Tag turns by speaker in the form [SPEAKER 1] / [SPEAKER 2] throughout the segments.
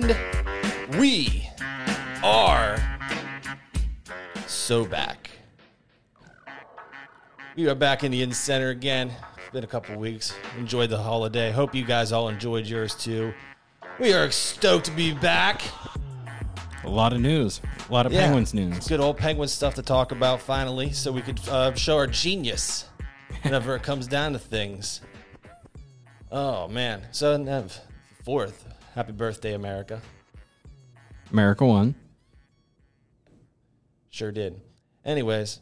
[SPEAKER 1] And we are so back. We are back in the Yinzcenter again. It's been a couple weeks. Enjoyed the holiday. Hope you guys all enjoyed yours too. We are stoked to be back.
[SPEAKER 2] A lot of news. A lot of
[SPEAKER 1] Yeah.
[SPEAKER 2] Penguins news.
[SPEAKER 1] Good old Penguin stuff to talk about finally, so we could uh, show our genius whenever it comes down to things. Oh man! So Nev, fourth, happy birthday, America!
[SPEAKER 2] America won.
[SPEAKER 1] Sure did. Anyways,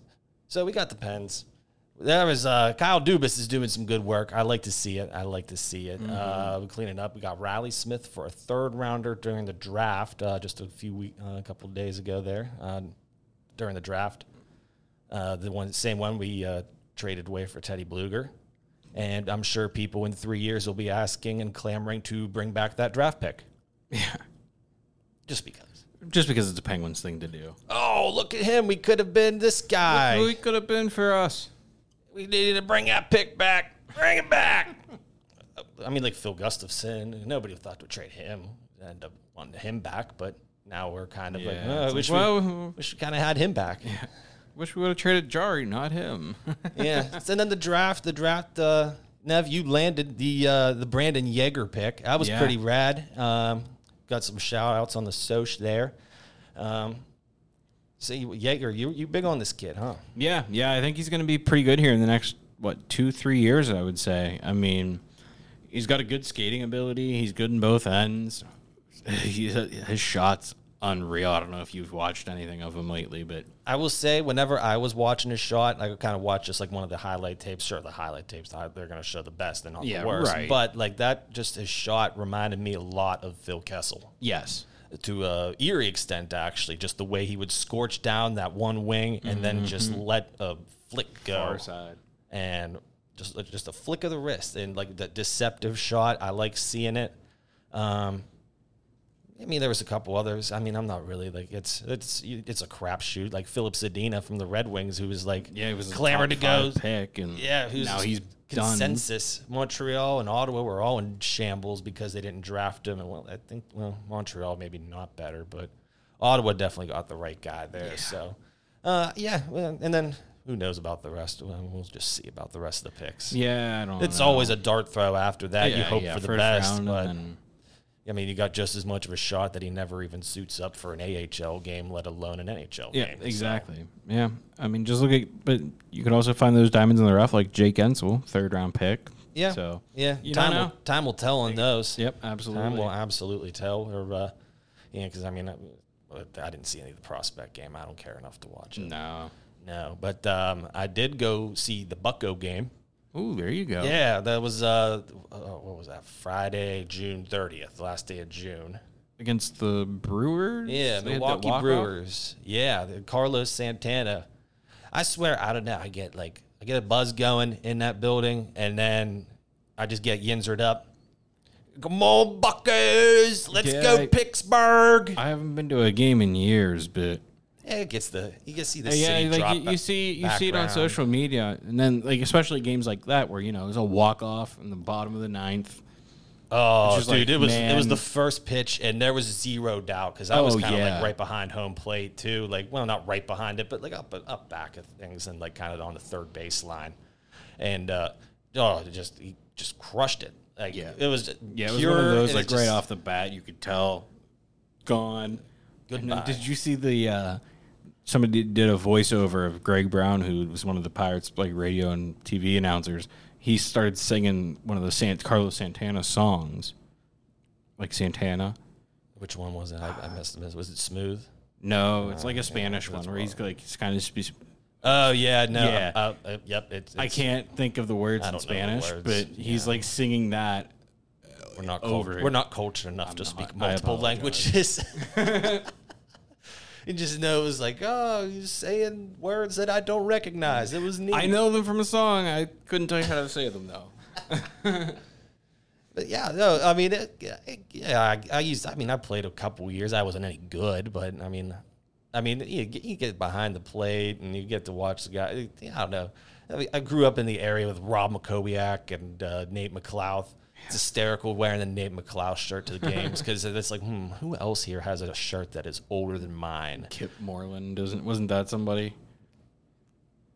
[SPEAKER 1] so we got the pens. There was uh, Kyle Dubas is doing some good work. I like to see it. I like to see it. Uh, we clean it up. We got Reilly Smith for a third rounder during the draft, uh, just a few week, uh, a couple of days ago there uh, during the draft. Uh, the one, same one we uh, traded away for Teddy Blueger, and I'm sure people in three years will be asking and clamoring to bring back that draft pick.
[SPEAKER 2] Yeah.
[SPEAKER 1] Just because.
[SPEAKER 2] Just because it's a Penguins thing to do.
[SPEAKER 1] Oh, look at him! We could have been this guy.
[SPEAKER 2] Who he could have been for us.
[SPEAKER 1] We needed to bring that pick back. Bring it back. I mean, like Phil Gustavsson. Nobody thought to trade him. End up wanting him back, but now we're kind of like, oh, I wish
[SPEAKER 2] like,
[SPEAKER 1] we,
[SPEAKER 2] well-
[SPEAKER 1] wish we kind of had him back.
[SPEAKER 2] Wish we would have traded Jarry, not him.
[SPEAKER 1] yeah. So then the draft, the draft. Uh, Nev, you landed the uh, the Brayden Yager pick. That was
[SPEAKER 2] Yeah.
[SPEAKER 1] pretty rad. Um, got some shout outs on the Soch there. Um, see, Yager, you you big on this kid, huh?
[SPEAKER 2] yeah, yeah. I think he's going to be pretty good here in the next what two, three years. I would say. I mean, he's got a good skating ability. He's good in both ends. He, his shots unreal. I don't know if you've watched anything of him lately, but
[SPEAKER 1] I will say, whenever I was watching a shot, I kind of watch just like one of the highlight tapes. Sure, the highlight tapes, they're going to show the best and not
[SPEAKER 2] Yeah,
[SPEAKER 1] the worst.
[SPEAKER 2] right.
[SPEAKER 1] But like that, just his shot reminded me a lot of Phil Kessel
[SPEAKER 2] yes,
[SPEAKER 1] to a eerie extent, actually. Just the way he would scorch down that one wing and then just let a flick go.
[SPEAKER 2] Mm-hmm, far side.
[SPEAKER 1] and just just a flick of the wrist and like that deceptive shot. I like seeing it. Um, I mean, there was a couple others. I mean, I'm not really like it's it's it's a crapshoot. Like Filip Zadina from the Red Wings, who was like
[SPEAKER 2] Yeah, he was a
[SPEAKER 1] clamored to go.
[SPEAKER 2] pick, and
[SPEAKER 1] Yeah, who's
[SPEAKER 2] now he's done.
[SPEAKER 1] consensus. Montreal and Ottawa were all in shambles because they didn't draft him. And well, I think well Montreal maybe not better, but Ottawa definitely got the right guy there. So, uh, yeah, well, and then who knows about the rest? Well, we'll just see about the rest of the picks.
[SPEAKER 2] Yeah, I don't.
[SPEAKER 1] It's
[SPEAKER 2] know.
[SPEAKER 1] always a dart throw after that. you hope
[SPEAKER 2] yeah,
[SPEAKER 1] for the best, but I mean, you got just as much of a shot that he never even suits up for an AHL game, let alone an NHL
[SPEAKER 2] yeah,
[SPEAKER 1] game. So,
[SPEAKER 2] exactly. Yeah, I mean, just look at, but you could also find those diamonds in the rough, like Jake Guentzel, third round pick.
[SPEAKER 1] yeah,
[SPEAKER 2] So
[SPEAKER 1] yeah.
[SPEAKER 2] you
[SPEAKER 1] time
[SPEAKER 2] don't
[SPEAKER 1] will time will tell on those.
[SPEAKER 2] Yep, absolutely.
[SPEAKER 1] Time will absolutely tell. Or uh, yeah, because I mean, I, I didn't see any of the prospect game. I don't care enough to watch it.
[SPEAKER 2] No.
[SPEAKER 1] No, but um, I did go see the Bucco game.
[SPEAKER 2] Ooh, there you go.
[SPEAKER 1] Yeah, that was uh, uh, what was that? Friday, June thirtieth, last day of June.
[SPEAKER 2] Against the Brewers.
[SPEAKER 1] Yeah,
[SPEAKER 2] They
[SPEAKER 1] Milwaukee
[SPEAKER 2] walk-off?
[SPEAKER 1] Brewers. Yeah, the Carlos Santana. I swear, I don't know. I get like I get a buzz going in that building, and then I just get yinzered up. Come on, Buckers! Let's
[SPEAKER 2] Yeah,
[SPEAKER 1] go
[SPEAKER 2] I-
[SPEAKER 1] Pittsburgh!
[SPEAKER 2] I haven't been to a game in years, but
[SPEAKER 1] yeah, it gets the you can see the
[SPEAKER 2] Uh, yeah,
[SPEAKER 1] city
[SPEAKER 2] like you, you see, you see it on social media, and then like especially games like that where you know there's a walk off in the bottom of the ninth.
[SPEAKER 1] Oh, dude,
[SPEAKER 2] like,
[SPEAKER 1] it was it was the first pitch, and there was zero doubt because I was
[SPEAKER 2] Oh,
[SPEAKER 1] kind of
[SPEAKER 2] yeah.
[SPEAKER 1] like right behind home plate too. Like, well, not right behind it, but like up up back of things, and like kind of on the third baseline. And uh, oh, it just he just crushed it. Like,
[SPEAKER 2] Yeah.
[SPEAKER 1] it was
[SPEAKER 2] Yeah, it was one of those like
[SPEAKER 1] it
[SPEAKER 2] right off the bat you could tell gone.
[SPEAKER 1] Goodbye.
[SPEAKER 2] did you see the uh, somebody did a voiceover of Greg Brown, who was one of the Pirates like radio and TV announcers. He started singing one of the Sant- Carlos Santana songs, like Santana.
[SPEAKER 1] Which one was it? I, I missed it. Was it smooth?
[SPEAKER 2] No, it's like a Spanish one where he's like he's kind of. Spe-
[SPEAKER 1] Oh yeah, no.
[SPEAKER 2] Yeah.
[SPEAKER 1] Uh, uh, yep. It's,
[SPEAKER 2] I can't think of the words in
[SPEAKER 1] don't know the
[SPEAKER 2] Spanish,
[SPEAKER 1] words.
[SPEAKER 2] but he's like singing that.
[SPEAKER 1] We're not
[SPEAKER 2] over
[SPEAKER 1] cult- we're not cultured enough to
[SPEAKER 2] not.
[SPEAKER 1] speak multiple languages. he just knows like, oh, he's saying words that I don't recognize. It was neat.
[SPEAKER 2] I know them from a song. I couldn't tell you how to say them though.
[SPEAKER 1] But yeah, no, I mean, it, it- yeah, I, I used. I mean, I played a couple years. I wasn't any good, but I mean, I mean, you, get- you get behind the plate and you get to watch the guy. I don't know. I, mean, I grew up in the area with Rob Mackowiak and uh, Nate McLouth, It's hysterical wearing the Nate McLouth shirt to the games because it's like, hmm, who else here has a shirt that is older than mine?
[SPEAKER 2] Kip Moreland doesn't wasn't that somebody?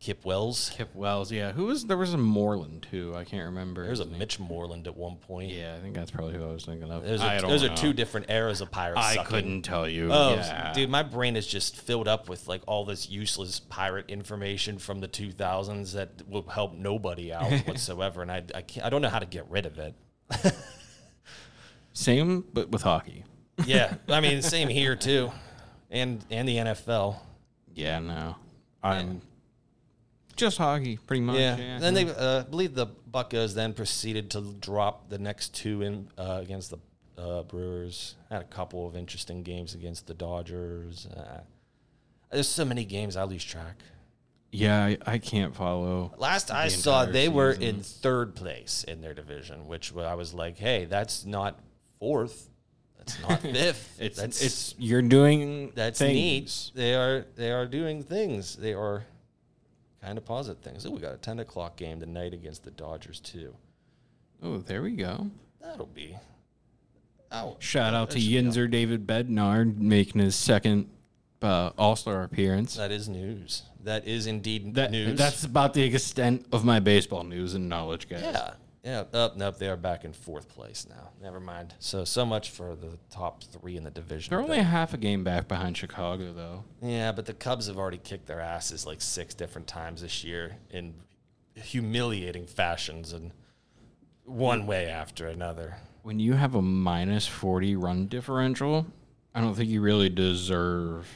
[SPEAKER 1] Kip Wells.
[SPEAKER 2] Kip Wells, yeah. Who was there was a Moreland too? I can't remember.
[SPEAKER 1] There's a
[SPEAKER 2] name.
[SPEAKER 1] Mitch Moreland at one point.
[SPEAKER 2] Yeah, I think that's probably who I was thinking of.
[SPEAKER 1] Are,
[SPEAKER 2] don't
[SPEAKER 1] those
[SPEAKER 2] know.
[SPEAKER 1] are two different eras of pirate
[SPEAKER 2] I
[SPEAKER 1] sucking.
[SPEAKER 2] couldn't tell you.
[SPEAKER 1] Oh,
[SPEAKER 2] yeah.
[SPEAKER 1] dude, my brain is just filled up with like all this useless pirate information from the 2000s that will help nobody out whatsoever, and I I, can't, I don't know how to get rid of it.
[SPEAKER 2] Same, but with hockey.
[SPEAKER 1] Yeah, I mean, same here too, and and the NFL.
[SPEAKER 2] Yeah, no. I'm just hockey, pretty much.
[SPEAKER 1] Yeah.
[SPEAKER 2] Yeah.
[SPEAKER 1] Then they, uh, I believe the Buccos then proceeded to drop the next two in uh, against the uh, Brewers. Had a couple of interesting games against the Dodgers. Uh, there's so many games I lose track.
[SPEAKER 2] Yeah, I, I can't follow.
[SPEAKER 1] Last I saw, they were in third place in their division, which I was like, hey, that's not fourth. That's not fifth.
[SPEAKER 2] It's
[SPEAKER 1] that's
[SPEAKER 2] it's you're doing
[SPEAKER 1] that's
[SPEAKER 2] things.
[SPEAKER 1] neat. They are they are doing things. They are kind of positive things. Oh, we got a ten o'clock game tonight against the Dodgers too.
[SPEAKER 2] Oh, there we go.
[SPEAKER 1] That'll be. Oh,
[SPEAKER 2] Shout out to Yinzer David Bednar making his second uh, All Star appearance.
[SPEAKER 1] That is news. That is indeed
[SPEAKER 2] That,
[SPEAKER 1] news.
[SPEAKER 2] That's about the extent of my baseball news and knowledge, guys.
[SPEAKER 1] yeah. Yeah. Up, nope. They are back in fourth place now. Never mind. So so much for the top three in the division.
[SPEAKER 2] They're only half a game back behind Chicago, though.
[SPEAKER 1] Yeah, but the Cubs have already kicked their asses like six different times this year in humiliating fashions and one way after another.
[SPEAKER 2] When you have a minus 40 run differential, I don't think you really deserve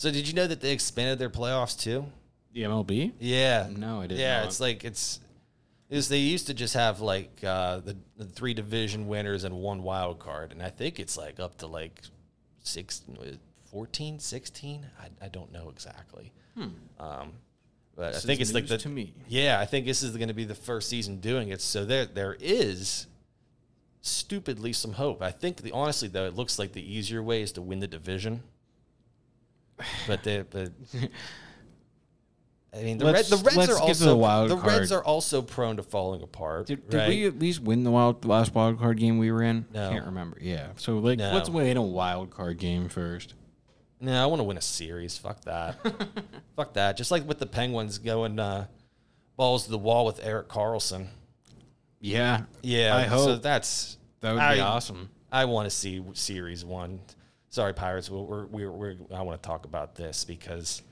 [SPEAKER 1] So did you know that they expanded their playoffs too?
[SPEAKER 2] the MLB.
[SPEAKER 1] Yeah.
[SPEAKER 2] No, I did not.
[SPEAKER 1] Yeah,
[SPEAKER 2] not.
[SPEAKER 1] it's like it's is they used to just have like uh, the, the three division winners and one wild card, and I think it's like up to like six, 14, 16? I, I don't know exactly. Um, but I think it's like the
[SPEAKER 2] to me.
[SPEAKER 1] yeah, I think this is going to be the first season doing it. So there there is stupidly some hope. I think the honestly though, it looks like the easier way is to win the division. But the but I mean the, Red, the Reds are also
[SPEAKER 2] the
[SPEAKER 1] Reds are also prone to falling apart.
[SPEAKER 2] Did, did
[SPEAKER 1] right?
[SPEAKER 2] we at least win the wild last wild card game we were in?
[SPEAKER 1] No.
[SPEAKER 2] Can't remember. Yeah. So like,
[SPEAKER 1] No.
[SPEAKER 2] let's win a wild card game first.
[SPEAKER 1] No, I want to win a series. Fuck that. Fuck that. Just like with the Penguins going uh, balls to the wall with Erik Karlsson.
[SPEAKER 2] Yeah.
[SPEAKER 1] Yeah,
[SPEAKER 2] I
[SPEAKER 1] So
[SPEAKER 2] hope.
[SPEAKER 1] that's
[SPEAKER 2] That would be
[SPEAKER 1] I-
[SPEAKER 2] awesome.
[SPEAKER 1] I want to see series one. Sorry, Pirates. We're, we're, we're, I want to talk about this because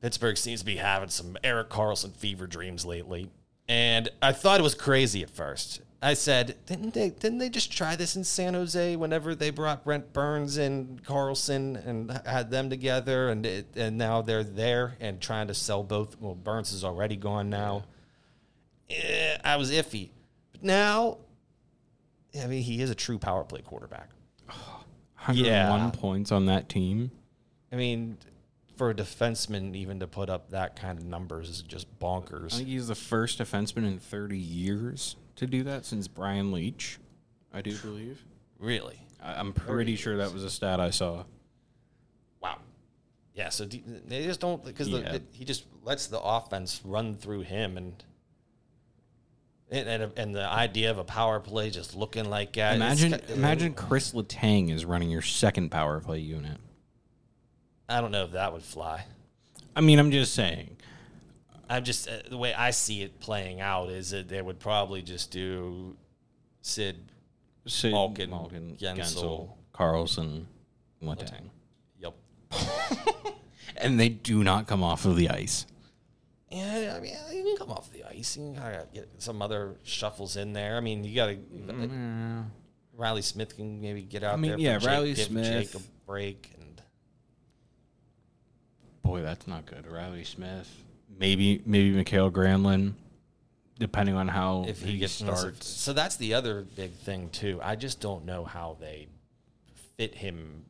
[SPEAKER 1] Pittsburgh seems to be having some Erik Karlsson fever dreams lately, and I thought it was crazy at first. I said, didn't they? Didn't they just try this in San Jose whenever they brought Brent Burns and Karlsson and had them together, and it, and now they're there and trying to sell both. Well, Burns is already gone now. Eh, I was iffy, but now, I mean, he is a true power play quarterback.
[SPEAKER 2] 101
[SPEAKER 1] Yeah.
[SPEAKER 2] points on that team.
[SPEAKER 1] I mean, for a defenseman, even to put up that kind of numbers is just bonkers.
[SPEAKER 2] I think he's the first defenseman in 30 years to do that since Brian Leetch, I do believe.
[SPEAKER 1] Really?
[SPEAKER 2] I, I'm pretty sure that was a stat I saw.
[SPEAKER 1] Wow. Yeah. So they just don't because
[SPEAKER 2] Yeah.
[SPEAKER 1] he just lets the offense run through him and. And, and, and the idea of a power play just looking like that.
[SPEAKER 2] Imagine,
[SPEAKER 1] ki-
[SPEAKER 2] imagine Chris Letang is running your second power play unit.
[SPEAKER 1] I don't know if that would fly.
[SPEAKER 2] I mean, I'm just saying.
[SPEAKER 1] I'm just uh, the way I see it playing out is that they would probably just do Sid
[SPEAKER 2] Sid,
[SPEAKER 1] Malkin,
[SPEAKER 2] Malkin,
[SPEAKER 1] Guentzel.
[SPEAKER 2] Guentzel, Karlsson, Letang.
[SPEAKER 1] Yep.
[SPEAKER 2] And they do not come off of the ice.
[SPEAKER 1] Yeah, I mean, you can come off the ice. You gotta get some other shuffles in there. I mean, you got to. Reilly Smith can maybe get out I
[SPEAKER 2] mean,
[SPEAKER 1] there.
[SPEAKER 2] yeah,
[SPEAKER 1] Jake-
[SPEAKER 2] Riley
[SPEAKER 1] give
[SPEAKER 2] Smith.
[SPEAKER 1] Jake a break, and
[SPEAKER 2] Boy, that's not good. Reilly Smith, maybe maybe Mikael Granlund, depending on how
[SPEAKER 1] if he,
[SPEAKER 2] he
[SPEAKER 1] gets
[SPEAKER 2] starts.
[SPEAKER 1] So that's the other big thing too. I just don't know how they fit him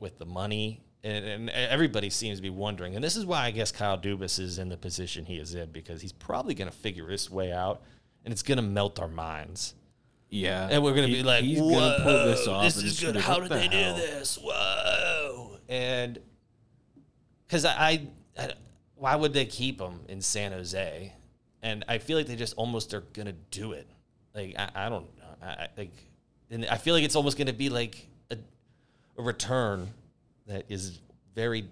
[SPEAKER 1] with the money. And, and everybody seems to be wondering, and this is why I guess Kyle Dubas is in the position he is in because he's probably going to figure this way out, and it's going to melt our minds.
[SPEAKER 2] Yeah,
[SPEAKER 1] And we're gonna be like,
[SPEAKER 2] he's
[SPEAKER 1] Whoa,
[SPEAKER 2] gonna pull this off.
[SPEAKER 1] This is good. How did
[SPEAKER 2] "What
[SPEAKER 1] they
[SPEAKER 2] the
[SPEAKER 1] do this? Whoa! And because I, I, I, why would they keep him in San Jose? And I feel like they just almost are gonna do it. Like I, I don't know. I, I like, and I feel like it's almost going to be like a, a return that is very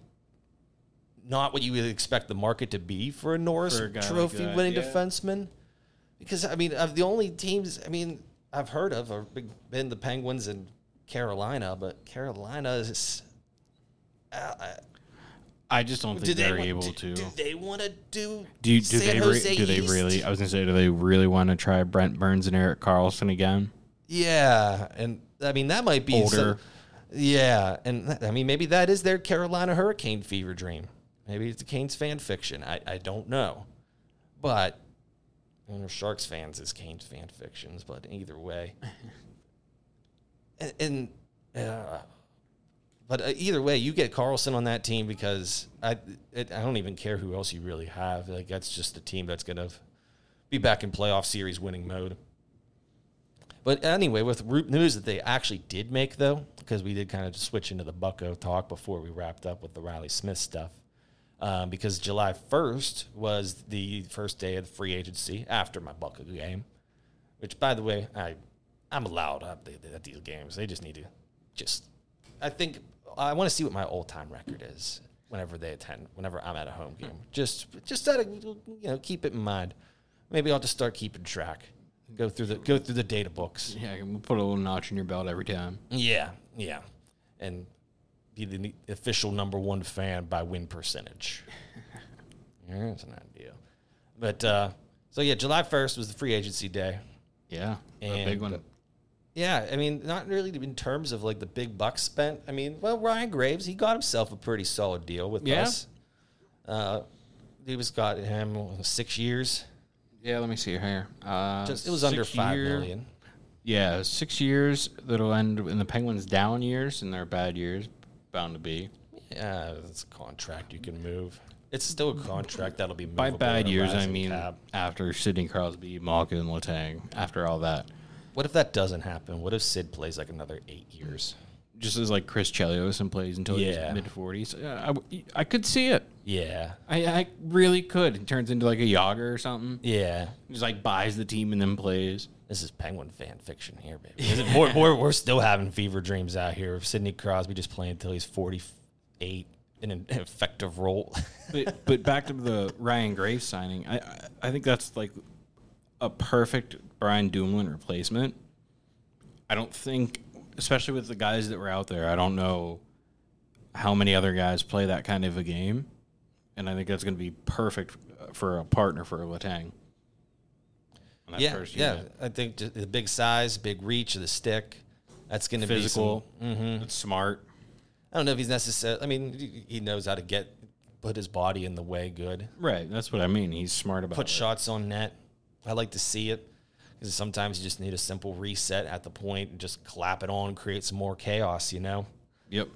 [SPEAKER 1] not what you would expect the market to be for a Norris
[SPEAKER 2] For a like
[SPEAKER 1] Trophy
[SPEAKER 2] that,
[SPEAKER 1] winning
[SPEAKER 2] yeah.
[SPEAKER 1] defenseman. Because I mean, of the only teams I mean I've heard of are big, been the Penguins and Carolina, but Carolina is. Uh,
[SPEAKER 2] I just don't
[SPEAKER 1] do
[SPEAKER 2] think
[SPEAKER 1] they
[SPEAKER 2] they're
[SPEAKER 1] want-
[SPEAKER 2] able
[SPEAKER 1] do,
[SPEAKER 2] to.
[SPEAKER 1] Do they want to do?
[SPEAKER 2] Do you, do they re- do they really? I was gonna say, do they really want to try Brent Burns and Erik Karlsson again?
[SPEAKER 1] Yeah, and I mean that might be
[SPEAKER 2] Older.
[SPEAKER 1] some- yeah, and I mean maybe that is their Carolina Hurricane fever dream. Maybe it's a Canes fan fiction. I, I don't know, but you know, Sharks fans is Canes fan fictions. But either way, and, and uh, but uh, either way, you get Karlsson on that team because I it, I don't even care who else you really have. Like that's just a team that's gonna be back in playoff series winning mode. But anyway, with root news that they actually did make though, because we did kind of switch into the Bucco talk before we wrapped up with the Reilly Smith stuff. Um, because July 1st was the first day of the free agency after my Bucco game, which by the way, I I'm allowed at, at these games. They just need to just I think I want to see what my all time record is whenever they attend, whenever I'm at a home game. Just just of, you know, keep it in mind. Maybe I'll just start keeping track. Go through the go through the data books.
[SPEAKER 2] Yeah, we'll put a little notch in your belt every time.
[SPEAKER 1] Yeah, yeah, and be the official number one fan by win percentage. Yeah, That's an idea. But uh, so yeah, July first was the free agency day.
[SPEAKER 2] Yeah, a big one.
[SPEAKER 1] Yeah, I mean, not really in terms of like the big bucks spent. I mean, well, Ryan Graves, he got himself a pretty solid deal with
[SPEAKER 2] Yeah.
[SPEAKER 1] us. Uh, he was got him six years.
[SPEAKER 2] Yeah, let me see here. Uh,
[SPEAKER 1] Just it was under
[SPEAKER 2] six
[SPEAKER 1] five
[SPEAKER 2] year-
[SPEAKER 1] million.
[SPEAKER 2] Yeah, six years that'll end in the Penguins' down years and their bad years, bound to be.
[SPEAKER 1] Yeah, it's a contract you can move. It's still a contract that'll be
[SPEAKER 2] By bad
[SPEAKER 1] a
[SPEAKER 2] years, I
[SPEAKER 1] rising
[SPEAKER 2] mean
[SPEAKER 1] cap.
[SPEAKER 2] after Sidney Crosby, Malkin, and Letang. After all that,
[SPEAKER 1] What if that doesn't happen? What if Sid plays like another eight years?
[SPEAKER 2] Just as like Chris Chelios and plays until
[SPEAKER 1] Yeah.
[SPEAKER 2] he's mid forties, I, I could see it.
[SPEAKER 1] Yeah,
[SPEAKER 2] I, I really could. It turns into like a Jagr or something.
[SPEAKER 1] yeah.
[SPEAKER 2] Just like buys the team and then plays.
[SPEAKER 1] This is Penguin fan fiction here, baby. It- we're, we're, we're still having fever dreams out here of Sidney Crosby just playing until he's 48 in an effective role.
[SPEAKER 2] But but back to the Ryan Graves signing, I I, I think that's like a perfect Brian Dumoulin replacement. I don't think, especially with the guys that were out there, I don't know how many other guys play that kind of a game, and I think that's going to be perfect for a partner for Letang. on
[SPEAKER 1] yeah, yeah. I think the big size, big reach of the stick. That's going to be
[SPEAKER 2] physical,
[SPEAKER 1] mhm.
[SPEAKER 2] it's smart.
[SPEAKER 1] I don't know if he's necessary. I mean, he- he knows how to get put his body in the way good.
[SPEAKER 2] Right, that's what I mean. He's smart about
[SPEAKER 1] Put
[SPEAKER 2] it.
[SPEAKER 1] shots on net. I like to see it because sometimes you just need a simple reset at the point and just clap it on, create some more chaos. You know.
[SPEAKER 2] Yep.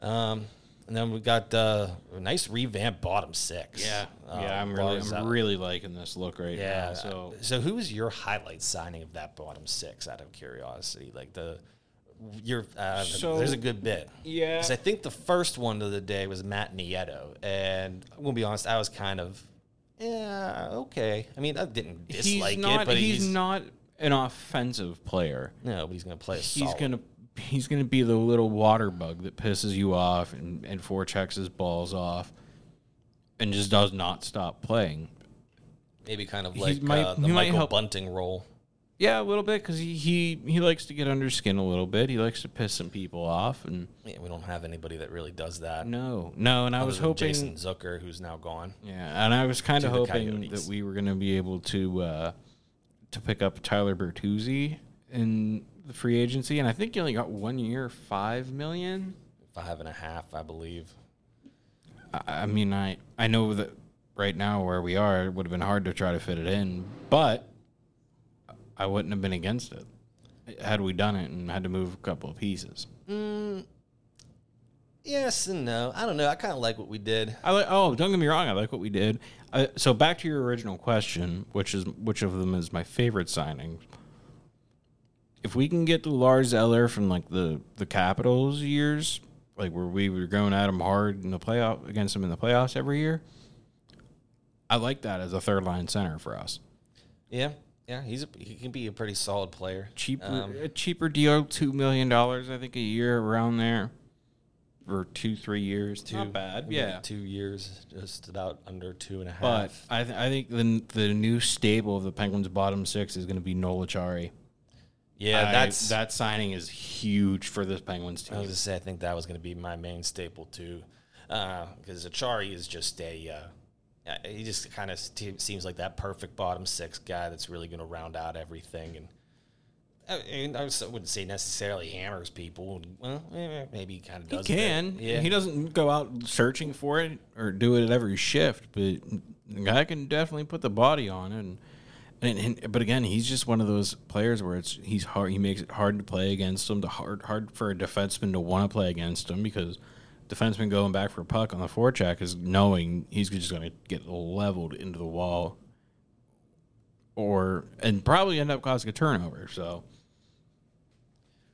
[SPEAKER 1] Um, and then we got uh, a nice revamped bottom six.
[SPEAKER 2] Yeah,
[SPEAKER 1] Uh,
[SPEAKER 2] yeah. I'm really, I'm really liking this look right
[SPEAKER 1] Yeah.
[SPEAKER 2] now. So
[SPEAKER 1] so who was your highlight signing of that bottom six? Out of curiosity, like the your uh,
[SPEAKER 2] So-
[SPEAKER 1] there's a good bit.
[SPEAKER 2] Yeah,
[SPEAKER 1] because I think the first one of the day was Matt Nieto, and I'm gonna be honest, I was kind of yeah okay. I mean, I didn't dislike
[SPEAKER 2] he's not,
[SPEAKER 1] it, but
[SPEAKER 2] he's,
[SPEAKER 1] he's,
[SPEAKER 2] not an offensive player.
[SPEAKER 1] no, but he's gonna play.
[SPEAKER 2] He's
[SPEAKER 1] solid.
[SPEAKER 2] gonna he's gonna be the little water bug that pisses you off and and forechecks his balls off, and just does not stop playing.
[SPEAKER 1] maybe kind of like
[SPEAKER 2] might-
[SPEAKER 1] uh, the Michael Bunting role.
[SPEAKER 2] Yeah, a little bit because he, he he likes to get under skin a little bit. He likes to piss some people off, and
[SPEAKER 1] Yeah, we don't have anybody that really does that.
[SPEAKER 2] no, no. And I
[SPEAKER 1] other
[SPEAKER 2] was
[SPEAKER 1] than
[SPEAKER 2] hoping
[SPEAKER 1] Jason Zucker, who's now gone.
[SPEAKER 2] Yeah, and I was kind of
[SPEAKER 1] the
[SPEAKER 2] hoping
[SPEAKER 1] Coyotes.
[SPEAKER 2] that we were going to be able to uh, to pick up Tyler Bertuzzi in the free agency, and I think he only got one year, five million.
[SPEAKER 1] Five and a half, I believe.
[SPEAKER 2] I, I mean, I I know that right now where we are, it would have been hard to try to fit it in, but I wouldn't have been against it had we done it and had to move a couple of pieces.
[SPEAKER 1] Yes and no. I don't know. I kind of like what we did.
[SPEAKER 2] I like. Oh, don't get me wrong. I like what we did. Uh, so back to your original question, which is which of them is my favorite signing? If we can get the Lars Eller from like the the Capitals years, like where we were going at him hard in the playoff against him in the playoffs every year, I like that as a third line center for us.
[SPEAKER 1] Yeah. Yeah, he's a, he can be a pretty solid player.
[SPEAKER 2] cheaper
[SPEAKER 1] Um,
[SPEAKER 2] a cheaper deal, two million dollars, I think, a year around there, for two three years. Not bad, yeah.
[SPEAKER 1] two years, just about under two and a half.
[SPEAKER 2] But I th- I think the the new stable of the Penguins' bottom six is going to be Noel Acciari.
[SPEAKER 1] yeah,
[SPEAKER 2] I-
[SPEAKER 1] that's
[SPEAKER 2] that signing is huge for this Penguins team.
[SPEAKER 1] I was gonna say I think that was gonna be my main staple too, because Acciari is just a uh, uh, Uh, he just kind of seems like that perfect bottom six guy that's really gonna round out everything and. I, mean, I wouldn't say necessarily hammers people. Well, maybe he kind of does. He
[SPEAKER 2] can.
[SPEAKER 1] Yeah.
[SPEAKER 2] He doesn't go out searching for it or do it at every shift, but the guy can definitely put the body on it. And, and, and but again, he's just one of those players where it's he's hard. He makes it hard to play against him. To hard hard for a defenseman to want to play against him because defenseman going back for a puck on the forecheck is knowing he's just going to get leveled into the wall, or and probably end up causing a turnover. So.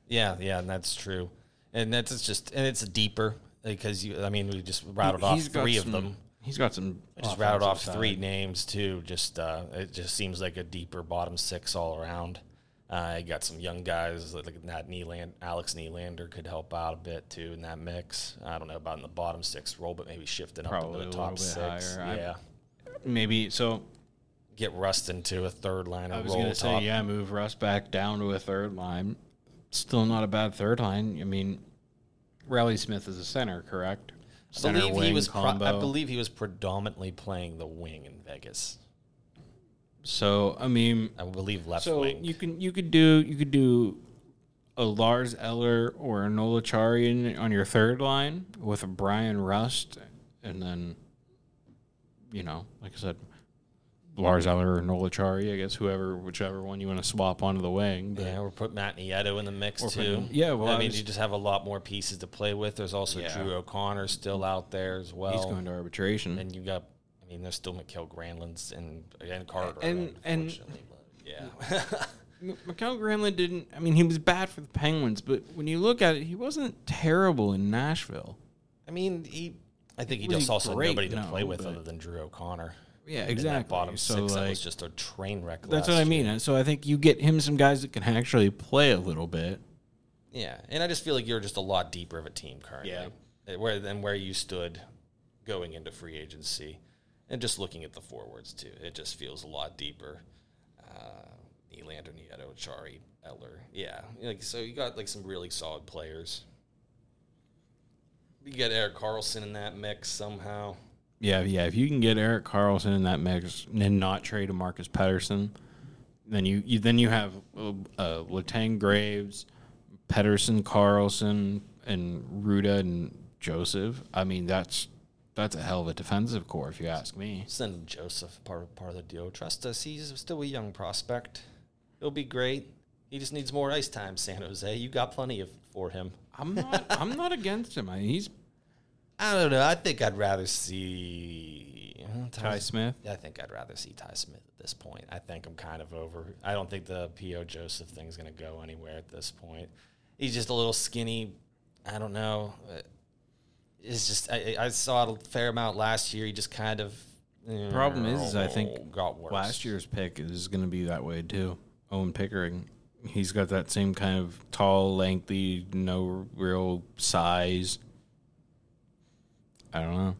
[SPEAKER 1] Yeah, yeah, and that's true. And that's just and it's deeper because you. I mean, we just rattled off three
[SPEAKER 2] some-
[SPEAKER 1] of them.
[SPEAKER 2] He's got some.
[SPEAKER 1] I just rattled off
[SPEAKER 2] offensive
[SPEAKER 1] three names too. Just uh, it just seems like a deeper bottom six all around. Uh, you got some young guys like that. Nyland, Alex Nylander could help out a bit too in that mix. I don't know about in the bottom six role, but maybe shifting up
[SPEAKER 2] Probably
[SPEAKER 1] into the top six.
[SPEAKER 2] higher. I-
[SPEAKER 1] Yeah,
[SPEAKER 2] Maybe so.
[SPEAKER 1] get Rust into a third line
[SPEAKER 2] I was going to say, yeah, move Russ back down to a third line. Still not a bad third line. I mean, Reilly Smith is a center, correct?
[SPEAKER 1] I
[SPEAKER 2] Center
[SPEAKER 1] believe he was. Pro-. I believe he was predominantly playing the wing in Vegas.
[SPEAKER 2] So. I mean,
[SPEAKER 1] I believe left
[SPEAKER 2] so
[SPEAKER 1] wing.
[SPEAKER 2] you can you could do you could do a Lars Eller or a Nola Charian on your third line with a Bryan Rust, and then you know, like I said, Lars Eller or Noel Acciari, I guess whoever, whichever one you want to swap onto the wing.
[SPEAKER 1] Yeah, or put Matt Nieto in the mix
[SPEAKER 2] put
[SPEAKER 1] too.
[SPEAKER 2] yeah, well,
[SPEAKER 1] I,
[SPEAKER 2] I
[SPEAKER 1] mean,
[SPEAKER 2] was-
[SPEAKER 1] you just have a lot more pieces to play with. There's also
[SPEAKER 2] Yeah.
[SPEAKER 1] Drew O'Connor still out there as well.
[SPEAKER 2] he's going to arbitration.
[SPEAKER 1] and you got, I mean, there's still Mikael Granlund's and and Carter.
[SPEAKER 2] And- and-
[SPEAKER 1] yeah,
[SPEAKER 2] M- Mikael Granlund didn't. I mean, he was bad for the Penguins, but when you look at it, he wasn't terrible in Nashville.
[SPEAKER 1] I mean, he. I think he
[SPEAKER 2] Was he
[SPEAKER 1] just also
[SPEAKER 2] great?
[SPEAKER 1] nobody to
[SPEAKER 2] No,
[SPEAKER 1] play with other than Drew O'Connor.
[SPEAKER 2] Yeah, exactly.
[SPEAKER 1] bottom
[SPEAKER 2] so
[SPEAKER 1] six, that was just a train wreck.
[SPEAKER 2] that's what I mean.
[SPEAKER 1] year.
[SPEAKER 2] And so I think you get him some guys that can actually play a little bit.
[SPEAKER 1] Yeah, and I just feel like you're just a lot deeper of a team currently.
[SPEAKER 2] Yeah.
[SPEAKER 1] Uh, Where than where you stood going into free agency, and just looking at the forwards too, it just feels a lot deeper. Uh, Nylander, Nieto, Chari, Eller, yeah, like so you got like some really solid players. You get Erik Karlsson in that mix somehow.
[SPEAKER 2] Yeah, yeah. If you can get Erik Karlsson in that mix and not trade a Marcus Pettersson, then you, you then you have uh, uh, Letang Graves, Pettersson, Karlsson, and Ruda and Joseph. I mean, that's that's a hell of a defensive core, if you ask me.
[SPEAKER 1] Send Joseph part part of the deal. Trust us, he's still a young prospect. He'll be great. He just needs more ice time, San Jose. You got plenty of for him.
[SPEAKER 2] I'm not I'm not against him. I, he's
[SPEAKER 1] I don't know. I think I'd rather see uh,
[SPEAKER 2] Ty Smith.
[SPEAKER 1] I think I'd rather see Ty Smith at this point. I think I'm kind of over. I don't think the P.O. Joseph thing's going to go anywhere at this point. He's just a little skinny. I don't know. It's just I, I saw it a fair amount last year. He just kind of.
[SPEAKER 2] Problem is, is I think
[SPEAKER 1] got worse.
[SPEAKER 2] Last year's pick is going to be that way too. Owen Pickering. He's got that same kind of tall, lengthy, no real size. I don't know.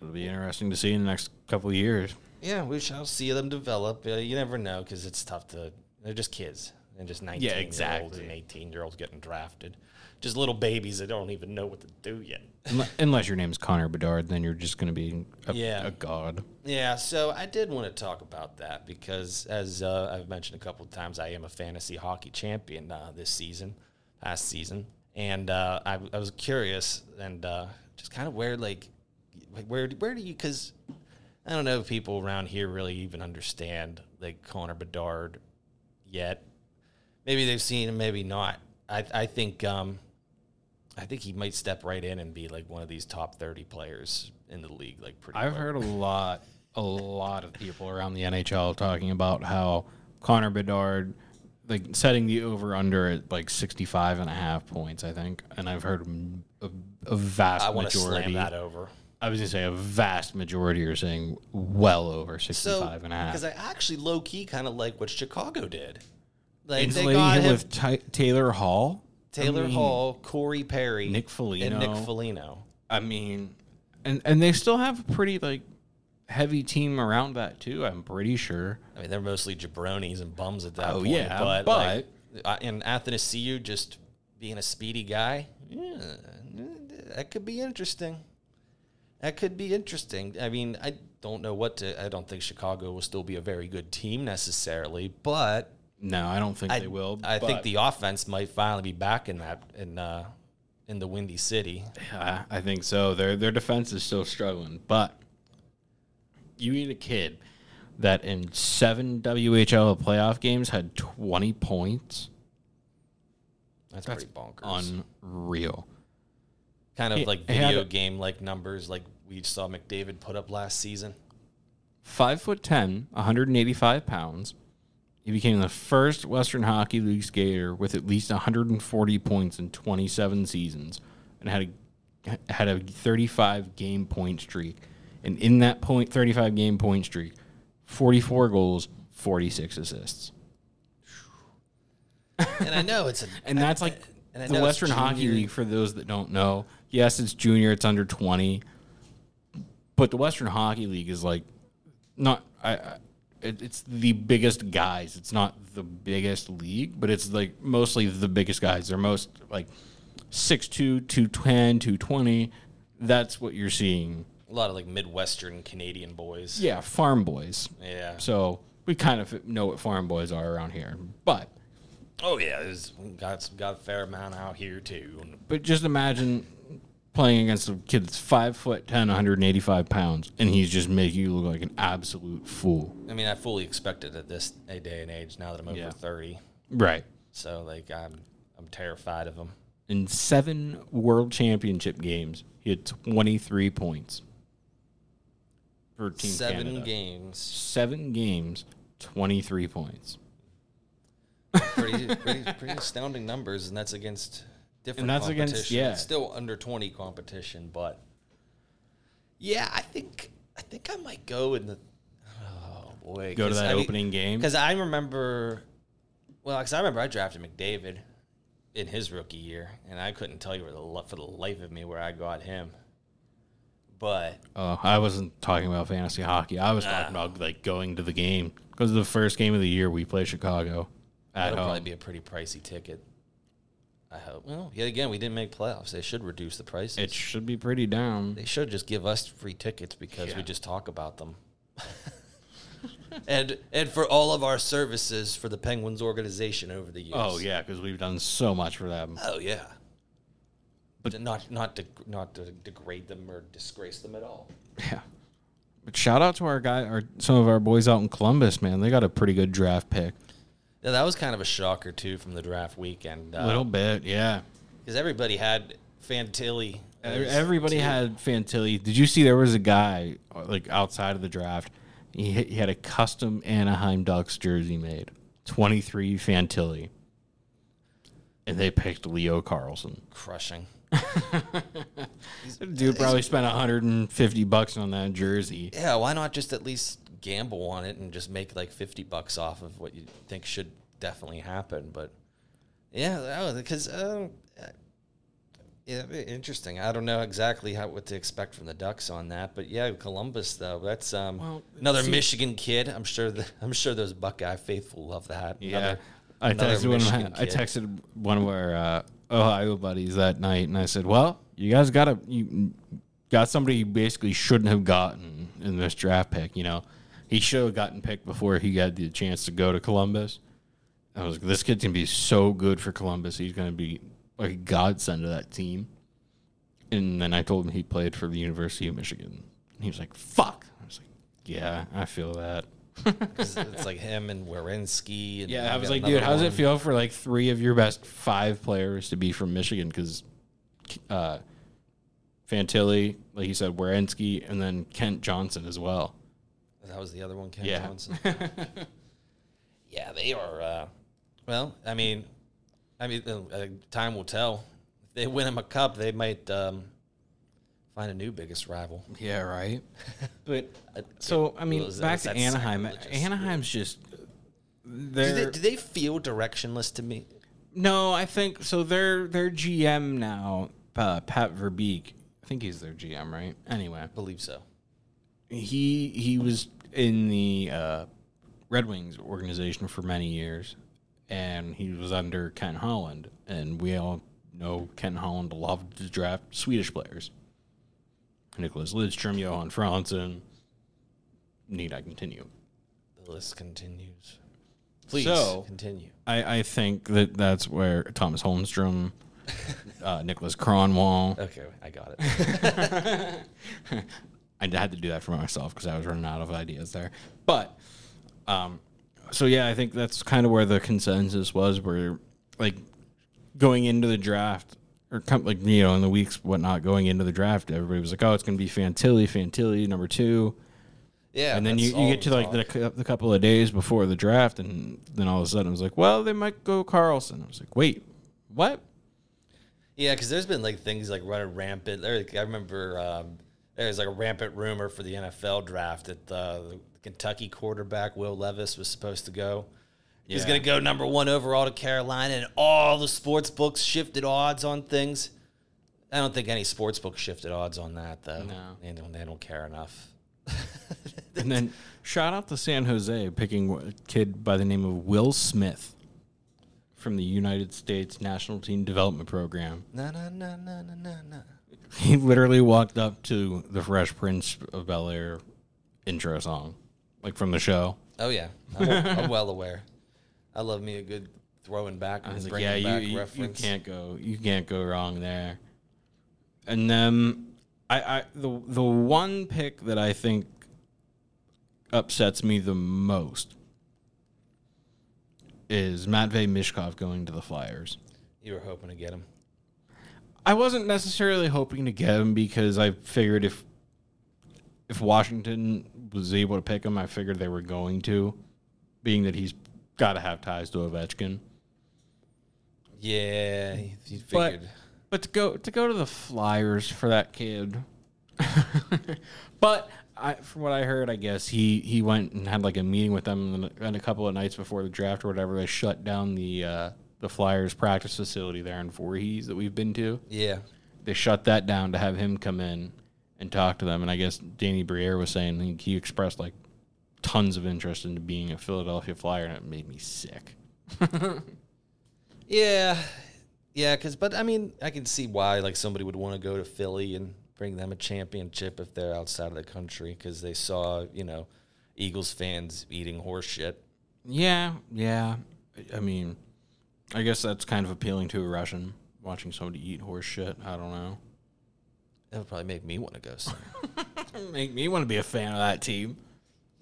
[SPEAKER 2] It'll be interesting to see in the next couple of years.
[SPEAKER 1] Yeah, we shall see them develop. Uh, you never know because it's tough to. They're just kids and just nineteen year olds and eighteen year olds getting drafted. Just little babies that don't even know what to do yet.
[SPEAKER 2] Unle- Unless your name's Connor Bedard, then you're just going to be a,
[SPEAKER 1] Yeah.
[SPEAKER 2] a god.
[SPEAKER 1] Yeah, so I did want to talk about that because, as uh, I've mentioned a couple of times, I am a fantasy hockey champion uh, this season, last season, and uh, I, I was curious and uh, just kind of where, like, like where where do you? Because I don't know if people around here really even understand like Connor Bedard yet. Maybe they've seen him, maybe not. I I think um, I think he might step right in and be like one of these top thirty players in the league, like pretty.
[SPEAKER 2] I've
[SPEAKER 1] quick.
[SPEAKER 2] heard a lot, a lot of people around the NHL talking about how Connor Bedard, like setting the over under at like 65 and a half points, I think. And I've heard a vast
[SPEAKER 1] I want to
[SPEAKER 2] majority.
[SPEAKER 1] slam that over.
[SPEAKER 2] I was gonna say a vast majority are saying well over 65 and a half.
[SPEAKER 1] Because I actually low key kind of like what Chicago did. Like
[SPEAKER 2] Insulating
[SPEAKER 1] they got
[SPEAKER 2] him
[SPEAKER 1] him
[SPEAKER 2] with Ty- Taylor Hall.
[SPEAKER 1] Taylor
[SPEAKER 2] I mean,
[SPEAKER 1] Hall, Corey Perry,
[SPEAKER 2] Nick
[SPEAKER 1] and
[SPEAKER 2] Foligno.
[SPEAKER 1] Nick Foligno.
[SPEAKER 2] I mean, and and they still have a pretty like heavy team around that too. I'm pretty sure.
[SPEAKER 1] I mean, they're mostly jabronis and bums at that
[SPEAKER 2] Oh,
[SPEAKER 1] point.
[SPEAKER 2] yeah,
[SPEAKER 1] but,
[SPEAKER 2] but-
[SPEAKER 1] like, and Athanasiu just being a speedy guy, yeah, that could be interesting. That could be interesting. I mean, I don't know what to. I don't think Chicago will still be a very good team necessarily, but
[SPEAKER 2] No, I don't think
[SPEAKER 1] I
[SPEAKER 2] they will.
[SPEAKER 1] I think the offense might finally be back in that in uh, in the Windy City.
[SPEAKER 2] Yeah, I think so. Their their defense is still struggling, but you need a kid that in seven WHL playoff games had 20 points.
[SPEAKER 1] That's,
[SPEAKER 2] That's
[SPEAKER 1] pretty bonkers.
[SPEAKER 2] Unreal.
[SPEAKER 1] kind of
[SPEAKER 2] he-
[SPEAKER 1] like video game like numbers like we saw McDavid put up last season.
[SPEAKER 2] Five foot ten, 185 pounds. He became the first Western Hockey League skater with at least 140 points in 27 seasons, and had a had a 35 game point streak. And in that point 35 game point streak, 44 goals, 46 assists.
[SPEAKER 1] And I know it's a
[SPEAKER 2] And that's like
[SPEAKER 1] and
[SPEAKER 2] the Western Hockey. League for those that don't know. Yes, it's junior, it's under 20. But the Western Hockey League is like not I, I it, it's the biggest guys. It's not the biggest league, but it's like mostly the biggest guys. They're most like 6'2, 210, 220. That's what you're seeing.
[SPEAKER 1] a lot of like Midwestern Canadian boys.
[SPEAKER 2] Yeah, farm boys.
[SPEAKER 1] Yeah.
[SPEAKER 2] So we kind of know what farm boys are around here. But
[SPEAKER 1] Oh yeah, there's got got a fair amount out here too.
[SPEAKER 2] But just imagine playing against a kid that's five foot 10, 185 pounds, and he's just making you look like an absolute fool.
[SPEAKER 1] I mean, I fully expected at this day and age. Now that I'm over
[SPEAKER 2] Yeah.
[SPEAKER 1] thirty,
[SPEAKER 2] Right.
[SPEAKER 1] so like I'm I'm terrified of him.
[SPEAKER 2] In seven world championship games, he had 23 points for Team
[SPEAKER 1] Seven
[SPEAKER 2] Canada.
[SPEAKER 1] games,
[SPEAKER 2] Seven games, 23 points.
[SPEAKER 1] pretty, pretty pretty astounding numbers, and that's against different.
[SPEAKER 2] And that's against- yeah.
[SPEAKER 1] It's still under twenty competition, but yeah, I think I think I might go in the. Oh boy,
[SPEAKER 2] Go to that opening game.
[SPEAKER 1] because I remember. Well, because I remember I drafted McDavid in his rookie year, and I couldn't tell you the for the life of me where I got him. But
[SPEAKER 2] Oh, I wasn't talking about fantasy hockey. I was talking about like going to the game because the first game of the year we play Chicago at
[SPEAKER 1] that'll
[SPEAKER 2] home.
[SPEAKER 1] probably be a pretty pricey ticket. I hope. Well, yet again, we didn't make playoffs. They should reduce the prices.
[SPEAKER 2] it should be pretty down.
[SPEAKER 1] They should just give us free tickets because we just talk about them. and and for all of our services for the Penguins organization over the years.
[SPEAKER 2] Oh yeah, because we've done so much for them.
[SPEAKER 1] Oh yeah. But not not to not to degrade them or disgrace them at all.
[SPEAKER 2] Yeah. But shout out to our guy, our some of our boys out in Columbus, man. They got a pretty good draft pick.
[SPEAKER 1] Yeah, that was kind of a shocker too from the draft weekend.
[SPEAKER 2] A little bit, yeah.
[SPEAKER 1] because everybody had Fantilli.
[SPEAKER 2] Everybody had Fantilli. Did you see there was a guy uh, like outside of the draft? He, he had a custom Anaheim Ducks jersey made, twenty three Fantilli, and they picked Leo Carlsson.
[SPEAKER 1] crushing.
[SPEAKER 2] Dude probably spent hundred and fifty bucks on that jersey.
[SPEAKER 1] Yeah, why not just at least gamble on it and just make like fifty bucks off of what you think should definitely happen? But yeah, because uh, yeah, interesting. I don't know exactly how what to expect from the Ducks on that, but yeah, Columbus though. That's um,
[SPEAKER 2] Well,
[SPEAKER 1] another
[SPEAKER 2] see-
[SPEAKER 1] Michigan kid. I'm sure the, I'm sure those Buckeye faithful love that.
[SPEAKER 2] Yeah,
[SPEAKER 1] Another-
[SPEAKER 2] I
[SPEAKER 1] another
[SPEAKER 2] texted one. Of my,
[SPEAKER 1] Michigan
[SPEAKER 2] I texted one of our uh, Ohio buddies that night, and I said, "Well, you guys got a you got somebody you basically shouldn't have gotten in this draft pick. You know, he should have gotten picked before he got the chance to go to Columbus. I was like, this kid's gonna be so good for Columbus. He's gonna be like a godsend to that team. And then I told him he played for the University of Michigan. And he was like, "Fuck." I was like, "Yeah, I feel that."
[SPEAKER 1] it's like him and Werenski. And
[SPEAKER 2] Yeah, I was like, dude, how does it feel for like three of your best five players to be from Michigan? Because uh, Fantilli, like you said, Werenski, and then Kent Johnson as well.
[SPEAKER 1] That was the other one, Ken
[SPEAKER 2] Yeah.
[SPEAKER 1] Johnson. yeah, they are. Uh, well, I mean, I mean, uh, uh, time will tell. If they win him a cup, they might um, Find a new biggest rival.
[SPEAKER 2] Yeah, right. But so I mean,
[SPEAKER 1] Well,
[SPEAKER 2] back
[SPEAKER 1] is
[SPEAKER 2] to Anaheim.
[SPEAKER 1] sacrilegious?
[SPEAKER 2] Anaheim's just
[SPEAKER 1] Do
[SPEAKER 2] they're
[SPEAKER 1] they, do they feel directionless to me?
[SPEAKER 2] no. I think so. Their their GM now, uh, Pat Verbeek. I think he's their GM, right? Anyway,
[SPEAKER 1] I believe so.
[SPEAKER 2] he he was in the uh, Red Wings organization for many years, and he was under Ken Holland, and we all know Ken Holland loved to draft Swedish players. Nicholas Lidstrom, Johan Franzen. Need I continue?
[SPEAKER 1] The list continues. Please
[SPEAKER 2] So-
[SPEAKER 1] continue.
[SPEAKER 2] I, I think that that's where Thomas Holmstrom, uh, Niklas Kronwall.
[SPEAKER 1] Okay, I got it.
[SPEAKER 2] I had to do that for myself because I was running out of ideas there. But, um, so yeah, I think that's kind of where the consensus was. Where like going into the draft, or come, like you know in the weeks whatnot going into the draft, everybody was like, "Oh, it's going to be Fantilli, Fantilli, number two.
[SPEAKER 1] Yeah,
[SPEAKER 2] and then you, you get to like the, the couple of days before the draft, and then all of a sudden it was like, "Well, they might go Carlsson." I was like, "Wait, what?"
[SPEAKER 1] Yeah, because there's been like things like running rampant. I remember um, there was like a rampant rumor for the NFL draft that uh, the Kentucky quarterback Will Levis was supposed to go. He's going to go number one overall to Carolina, and all the sports books shifted odds on things. I don't think any sports book shifted odds on that though.
[SPEAKER 2] No.
[SPEAKER 1] they don't, they don't care enough.
[SPEAKER 2] And then shout out to San Jose picking a kid by the name of Will Smith from the United States National Team Development Program.
[SPEAKER 1] No, no, no, no, no, no, no.
[SPEAKER 2] He literally walked up to the Fresh Prince of Bel Air intro song, like from the show.
[SPEAKER 1] Oh yeah, I'm, I'm well aware. I love me a good throwing back and
[SPEAKER 2] like,
[SPEAKER 1] bringing
[SPEAKER 2] yeah, you,
[SPEAKER 1] back
[SPEAKER 2] you, you
[SPEAKER 1] reference.
[SPEAKER 2] can't go, you can't go wrong there. And then I, I the the one pick that I think upsets me the most is Matvey Michkov going to the Flyers.
[SPEAKER 1] You were hoping to get him.
[SPEAKER 2] I wasn't necessarily hoping to get him because I figured if if Washington was able to pick him, I figured they were going to, being that he's got to have ties to Ovechkin.
[SPEAKER 1] Yeah,
[SPEAKER 2] But
[SPEAKER 1] figured.
[SPEAKER 2] but to go to go to the Flyers for that kid, but I from what I heard, I guess he he went and had like a meeting with them, and, and a couple of nights before the draft or whatever, they shut down the uh, the Flyers practice facility there in Voorhees that we've been to.
[SPEAKER 1] yeah,
[SPEAKER 2] they shut that down to have him come in and talk to them. And I guess Danny Briere was saying he, he expressed like tons of interest into being a Philadelphia Flyer, and it made me sick.
[SPEAKER 1] yeah, yeah. Because, but I mean, I can see why like somebody would want to go to Philly and bring them a championship if they're outside of the country because they saw you know Eagles fans eating horse shit.
[SPEAKER 2] Yeah, yeah. I mean, I guess that's kind of appealing to a Russian watching somebody eat horse shit. I don't know.
[SPEAKER 1] That would probably make me want to go. some.
[SPEAKER 2] Make me want to be a fan of that team.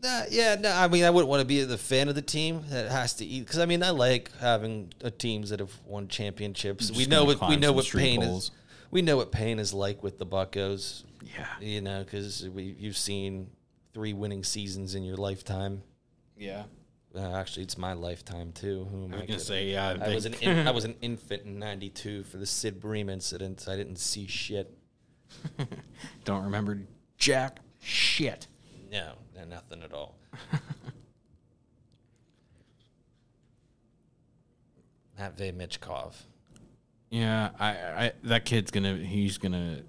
[SPEAKER 1] Nah, yeah, no. I mean, I wouldn't want to be the fan of the team that has to eat because I mean, I like having uh, teams that have won championships.
[SPEAKER 2] Just
[SPEAKER 1] we know
[SPEAKER 2] gonna
[SPEAKER 1] what we
[SPEAKER 2] climb
[SPEAKER 1] know
[SPEAKER 2] some
[SPEAKER 1] what
[SPEAKER 2] street
[SPEAKER 1] pain
[SPEAKER 2] poles.
[SPEAKER 1] is. We know what pain is like with the Buccos.
[SPEAKER 2] Yeah,
[SPEAKER 1] You know, because we you've seen three winning seasons in your lifetime.
[SPEAKER 2] yeah.
[SPEAKER 1] Uh, actually, it's my lifetime too. Who am
[SPEAKER 2] I
[SPEAKER 1] I
[SPEAKER 2] was gonna say yeah.
[SPEAKER 1] I was an in, I was an infant in '92 for the Sid Bream incident. I didn't see shit.
[SPEAKER 2] don't remember jack shit.
[SPEAKER 1] No, no nothing at all. Matvey Michkov.
[SPEAKER 2] Yeah, I, I that kid's gonna he's gonna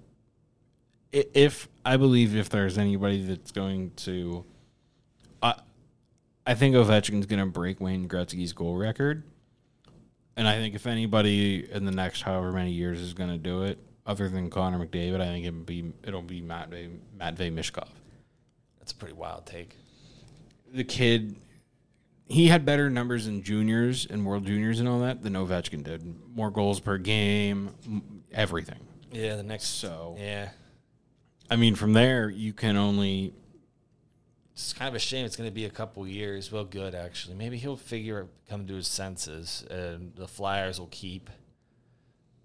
[SPEAKER 2] if I believe if there's anybody that's going to I I think Ovechkin's gonna break Wayne Gretzky's goal record. And I think if anybody in the next however many years is gonna do it, other than Connor McDavid, I think it'll be it'll be Matvey Matvey Michkov.
[SPEAKER 1] That's a pretty wild take.
[SPEAKER 2] The kid he had better numbers in juniors and world juniors and all that than Ovechkin did. More goals per game, everything.
[SPEAKER 1] Yeah, the next.
[SPEAKER 2] So
[SPEAKER 1] Yeah,
[SPEAKER 2] I mean, from there you can only
[SPEAKER 1] it's kind of a shame. It's going to be a couple years. Well, good actually. Maybe he'll figure come to his senses, and the Flyers will keep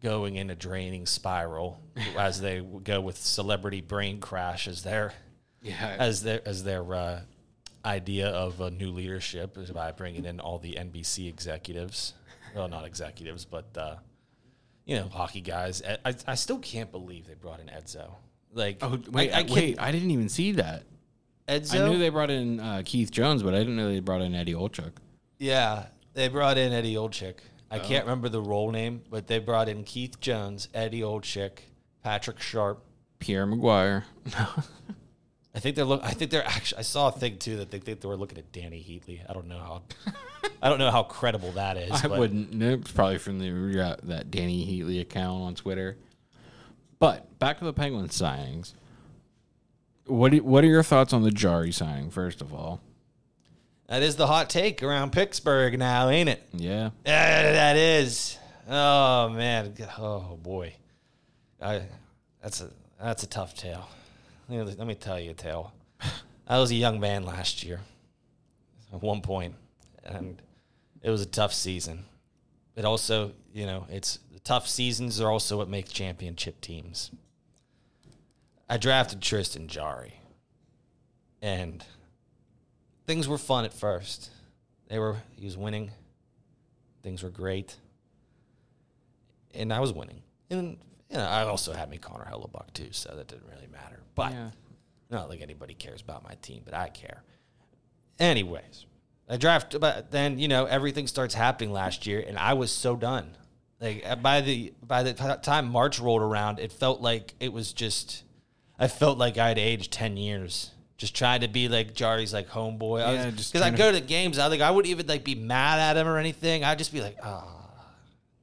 [SPEAKER 1] going in a draining spiral as they go with celebrity brain crash as their
[SPEAKER 2] yeah
[SPEAKER 1] as their as their uh, idea of a new leadership is by bringing in all the NBC executives. Well, not executives, but uh, you know, hockey guys. I, I, I still can't believe they brought in Edzo. Like,
[SPEAKER 2] Oh wait,
[SPEAKER 1] I, I
[SPEAKER 2] I, wait! I didn't even see that.
[SPEAKER 1] Edzo.
[SPEAKER 2] I knew they brought in uh, Keith Jones, but I didn't know they brought in Eddie Olczyk.
[SPEAKER 1] Yeah, they brought in Eddie Olczyk. I can't remember the role name, but they brought in Keith Jones, Eddie Olczyk, Patrick Sharp.
[SPEAKER 2] Pierre McGuire.
[SPEAKER 1] I think they're look. I think they're actually. I saw a thing too that they think they were looking at Dany Heatley. I don't know how. I don't know how credible that is.
[SPEAKER 2] I
[SPEAKER 1] but
[SPEAKER 2] wouldn't. No, it's probably from the that Dany Heatley account on Twitter. But back to the Penguins signings. What do, What are your thoughts on the Jarry signing? First of all,
[SPEAKER 1] That is the hot take around Pittsburgh now, ain't it?
[SPEAKER 2] yeah,
[SPEAKER 1] Yeah, that is. Oh man. Oh boy. I. That's a that's a tough tale. Let me, let me tell you a tale. I was a young man last year. At one point, and it was a tough season. It also, you know, it's the tough seasons are also what make championship teams. I drafted Tristan Jarry, and things were fun at first. They were he was winning. Things were great, and I was winning. And you know, I also had me Connor Hellebuyck too, so that didn't really matter. But
[SPEAKER 2] yeah.
[SPEAKER 1] not like anybody cares about my team, but I care. Anyways, I draft, but then you know everything starts happening last year, and I was so done. Like uh, by the by the time March rolled around, it felt like it was just. I felt like I'd aged ten years. Just trying to be like Jarry's like homeboy.
[SPEAKER 2] Yeah, just
[SPEAKER 1] because I go to the games, I like I wouldn't even like be mad at him or anything. I'd just be like, ah,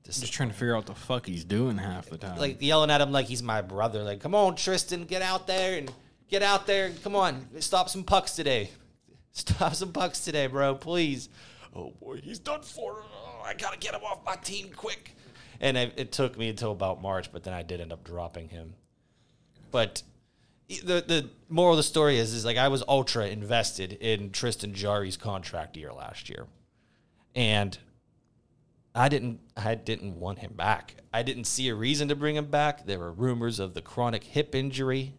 [SPEAKER 1] this
[SPEAKER 2] Just trying to figure out what the fuck he's doing half the time.
[SPEAKER 1] like yelling at him like he's my brother. Like, come on, Tristan, get out there and get out there. Come on, stop some pucks today. Stop some pucks today, bro, please. Oh boy, he's done for. Oh, I gotta get him off my team quick. And it, it took me until about March, but then I did end up dropping him. But the the moral of the story is is like I was ultra invested in Tristan Jarry's contract year last year, and I didn't I didn't want him back. I didn't see a reason to bring him back. There were rumors of the chronic hip injury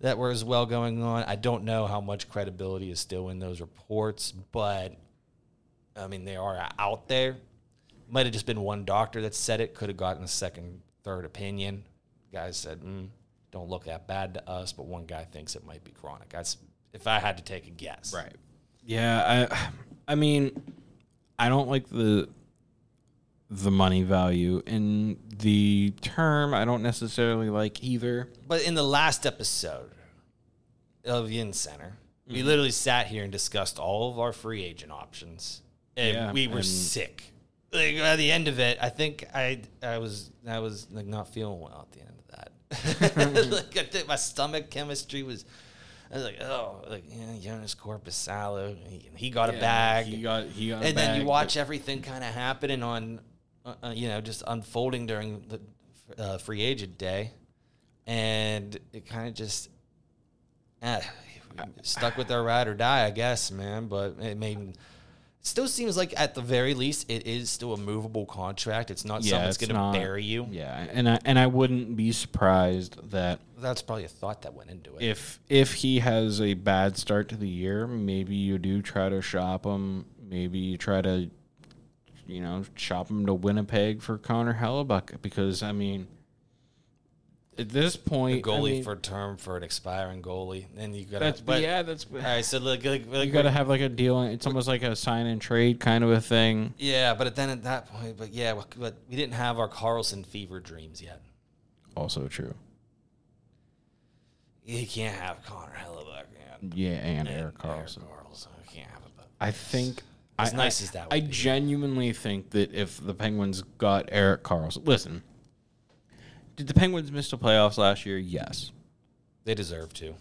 [SPEAKER 1] that were as well going on. I don't know how much credibility is still in those reports, but I mean they are out there. Might have just been one doctor that said it. Could have gotten a second, third opinion. Guys said, mm, "Don't look that bad to us," but one guy thinks it might be chronic. That's if I had to take a guess.
[SPEAKER 2] Right. Yeah, I I mean, I don't like the the money value in the term. I don't necessarily like either.
[SPEAKER 1] But in the last episode of Yinzcenter, we mm-hmm. literally sat here and discussed all of our free agent options, and
[SPEAKER 2] Yeah,
[SPEAKER 1] we were
[SPEAKER 2] and-
[SPEAKER 1] sick. Like at the end of it, I think I I was I was like not feeling well at the end of that. like I think my stomach chemistry was. I was like, oh, like yeah, Joonas Korpisalo, he, he got a bag,
[SPEAKER 2] He got he got
[SPEAKER 1] and then you watch everything kind of happening on, uh, uh, you know, just unfolding during the uh, free agent day, and it kind of just eh, stuck with our ride or die, I guess, man. But it made. Still seems like at the very least it is still a movable contract. It's not
[SPEAKER 2] Yeah,
[SPEAKER 1] something that's going to bury you.
[SPEAKER 2] Yeah, and I and I wouldn't be surprised that
[SPEAKER 1] That's probably a thought that went into it.
[SPEAKER 2] if if he has a bad start to the year, maybe you do try to shop him. Maybe you try to, you know, shop him to Winnipeg for Connor Hellebuyck because I mean, at this point, I
[SPEAKER 1] goalie
[SPEAKER 2] mean,
[SPEAKER 1] for term for an expiring goalie, then you got
[SPEAKER 2] that's
[SPEAKER 1] But
[SPEAKER 2] yeah, that's
[SPEAKER 1] all right, so look, look, look
[SPEAKER 2] you got to have like a deal. It's almost like a sign and trade kind of a thing.
[SPEAKER 1] Yeah, but then at that point, but yeah, but we didn't have our Karlsson fever dreams yet.
[SPEAKER 2] Also true.
[SPEAKER 1] You can't have Connor Hellebuyck, man.
[SPEAKER 2] Yeah, and,
[SPEAKER 1] And
[SPEAKER 2] Erik Karlsson.
[SPEAKER 1] Erik Karlsson. You can't have it.
[SPEAKER 2] I think
[SPEAKER 1] As
[SPEAKER 2] I,
[SPEAKER 1] nice
[SPEAKER 2] I-
[SPEAKER 1] as that
[SPEAKER 2] I
[SPEAKER 1] be.
[SPEAKER 2] genuinely think that if the Penguins got Erik Karlsson, listen, did the Penguins miss the playoffs last year? Yes,
[SPEAKER 1] they deserve to.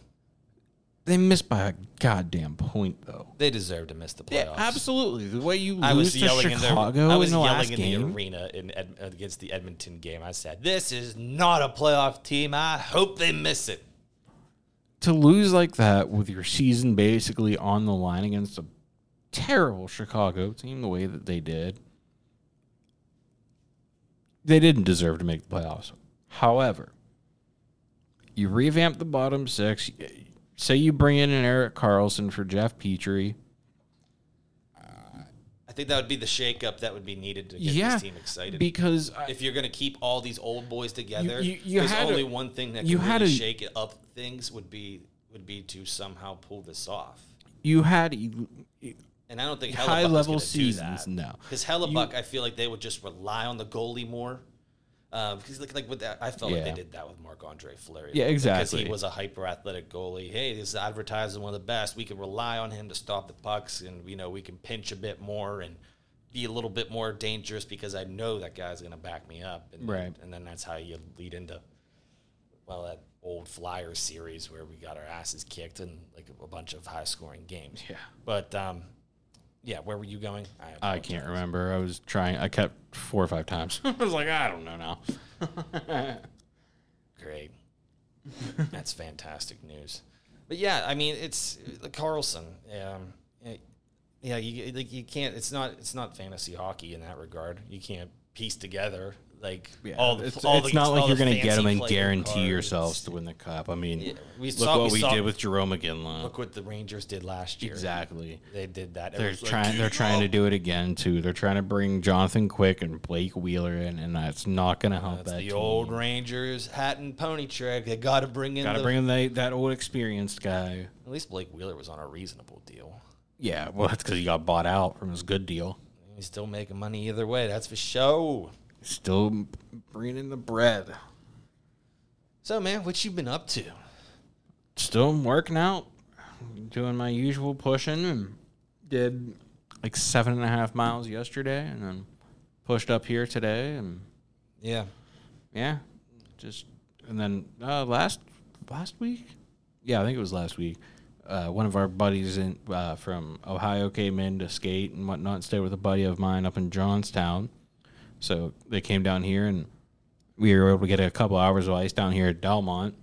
[SPEAKER 2] they missed by a goddamn point though.
[SPEAKER 1] They deserve to miss the playoffs.
[SPEAKER 2] Yeah, absolutely. The way you lose
[SPEAKER 1] I was
[SPEAKER 2] to
[SPEAKER 1] yelling
[SPEAKER 2] Chicago
[SPEAKER 1] in the I was
[SPEAKER 2] in the
[SPEAKER 1] yelling in
[SPEAKER 2] game.
[SPEAKER 1] the arena in Ed, against the Edmonton game. I said, "This is not a playoff team. I hope they miss it."
[SPEAKER 2] to lose like that with your season basically on the line against a terrible Chicago team the way that they did, they didn't deserve to make the playoffs. However, you revamp the bottom six. Say you bring in an Erik Karlsson for Jeff Petry.
[SPEAKER 1] I I think that would be the shakeup that would be needed to get
[SPEAKER 2] yeah,
[SPEAKER 1] this team excited.
[SPEAKER 2] because I,
[SPEAKER 1] if you're going to keep all these old boys together,
[SPEAKER 2] you- you
[SPEAKER 1] there's only
[SPEAKER 2] a-
[SPEAKER 1] one thing that
[SPEAKER 2] you
[SPEAKER 1] can
[SPEAKER 2] had
[SPEAKER 1] really
[SPEAKER 2] a-
[SPEAKER 1] shake it up. Things would be would be to somehow pull this off.
[SPEAKER 2] you had
[SPEAKER 1] And I don't think
[SPEAKER 2] high
[SPEAKER 1] Hellebuyck
[SPEAKER 2] level seasons
[SPEAKER 1] that.
[SPEAKER 2] no.
[SPEAKER 1] Because Hellebuyck, I feel like they would just rely on the goalie more. Because like like with that, I felt like they did that with Marc Andre Fleury.
[SPEAKER 2] Yeah, exactly.
[SPEAKER 1] Because he was a hyper athletic goalie. Hey, this is advertising one of the best. We can rely on him to stop the pucks, and you know we can pinch a bit more and be a little bit more dangerous because I know that guy's going to back me up. And,
[SPEAKER 2] Right.
[SPEAKER 1] And then that's how you lead into well that old Flyers series where we got our asses kicked in like a bunch of high scoring games.
[SPEAKER 2] Yeah.
[SPEAKER 1] But um, yeah, where were you going?
[SPEAKER 2] I
[SPEAKER 1] apologize.
[SPEAKER 2] can't remember. I was trying. I kept four or five times. I was like, I don't know now.
[SPEAKER 1] Great. That's fantastic news. But yeah, I mean, it's uh, Karlsson. Um, eh, yeah, you like you can't. It's not. It's not fantasy hockey in that regard. You can't piece together like all the.
[SPEAKER 2] it's,
[SPEAKER 1] all
[SPEAKER 2] it's
[SPEAKER 1] the-
[SPEAKER 2] not like you're going to get them and guarantee
[SPEAKER 1] cards.
[SPEAKER 2] yourselves to win the cup. I mean,
[SPEAKER 1] Yeah, we
[SPEAKER 2] look
[SPEAKER 1] saw-
[SPEAKER 2] what
[SPEAKER 1] we
[SPEAKER 2] we,
[SPEAKER 1] saw-
[SPEAKER 2] did with Jerome McGinley.
[SPEAKER 1] Look what the Rangers did last year.
[SPEAKER 2] Exactly.
[SPEAKER 1] They did that.
[SPEAKER 2] They're
[SPEAKER 1] Everyone's like,
[SPEAKER 2] trying. They're
[SPEAKER 1] "Keep
[SPEAKER 2] trying to do it again too. They're trying to bring Jonathan Quick and Blake Wheeler in, and that's not going to help
[SPEAKER 1] That's
[SPEAKER 2] that
[SPEAKER 1] the
[SPEAKER 2] team.
[SPEAKER 1] old Rangers hat and pony trick. They got to bring in
[SPEAKER 2] Got to bring in the, that old experienced guy.
[SPEAKER 1] At least Blake Wheeler was on a reasonable deal.
[SPEAKER 2] Yeah, well, that's because he got bought out from his good deal.
[SPEAKER 1] He's still making money either way. That's for show.
[SPEAKER 2] Still bringing in the bread.
[SPEAKER 1] So, man, what you been up to?
[SPEAKER 2] Still working out, doing my usual pushing, and did like seven and a half miles yesterday, and then pushed up here today, and
[SPEAKER 1] Yeah.
[SPEAKER 2] yeah, just and then uh, last last week, yeah, I think it was last week. Uh, one of our buddies in uh, from Ohio came in to skate and whatnot, and stay with a buddy of mine up in Johnstown. So they came down here, and we were able to get a couple hours of ice down here at Delmont.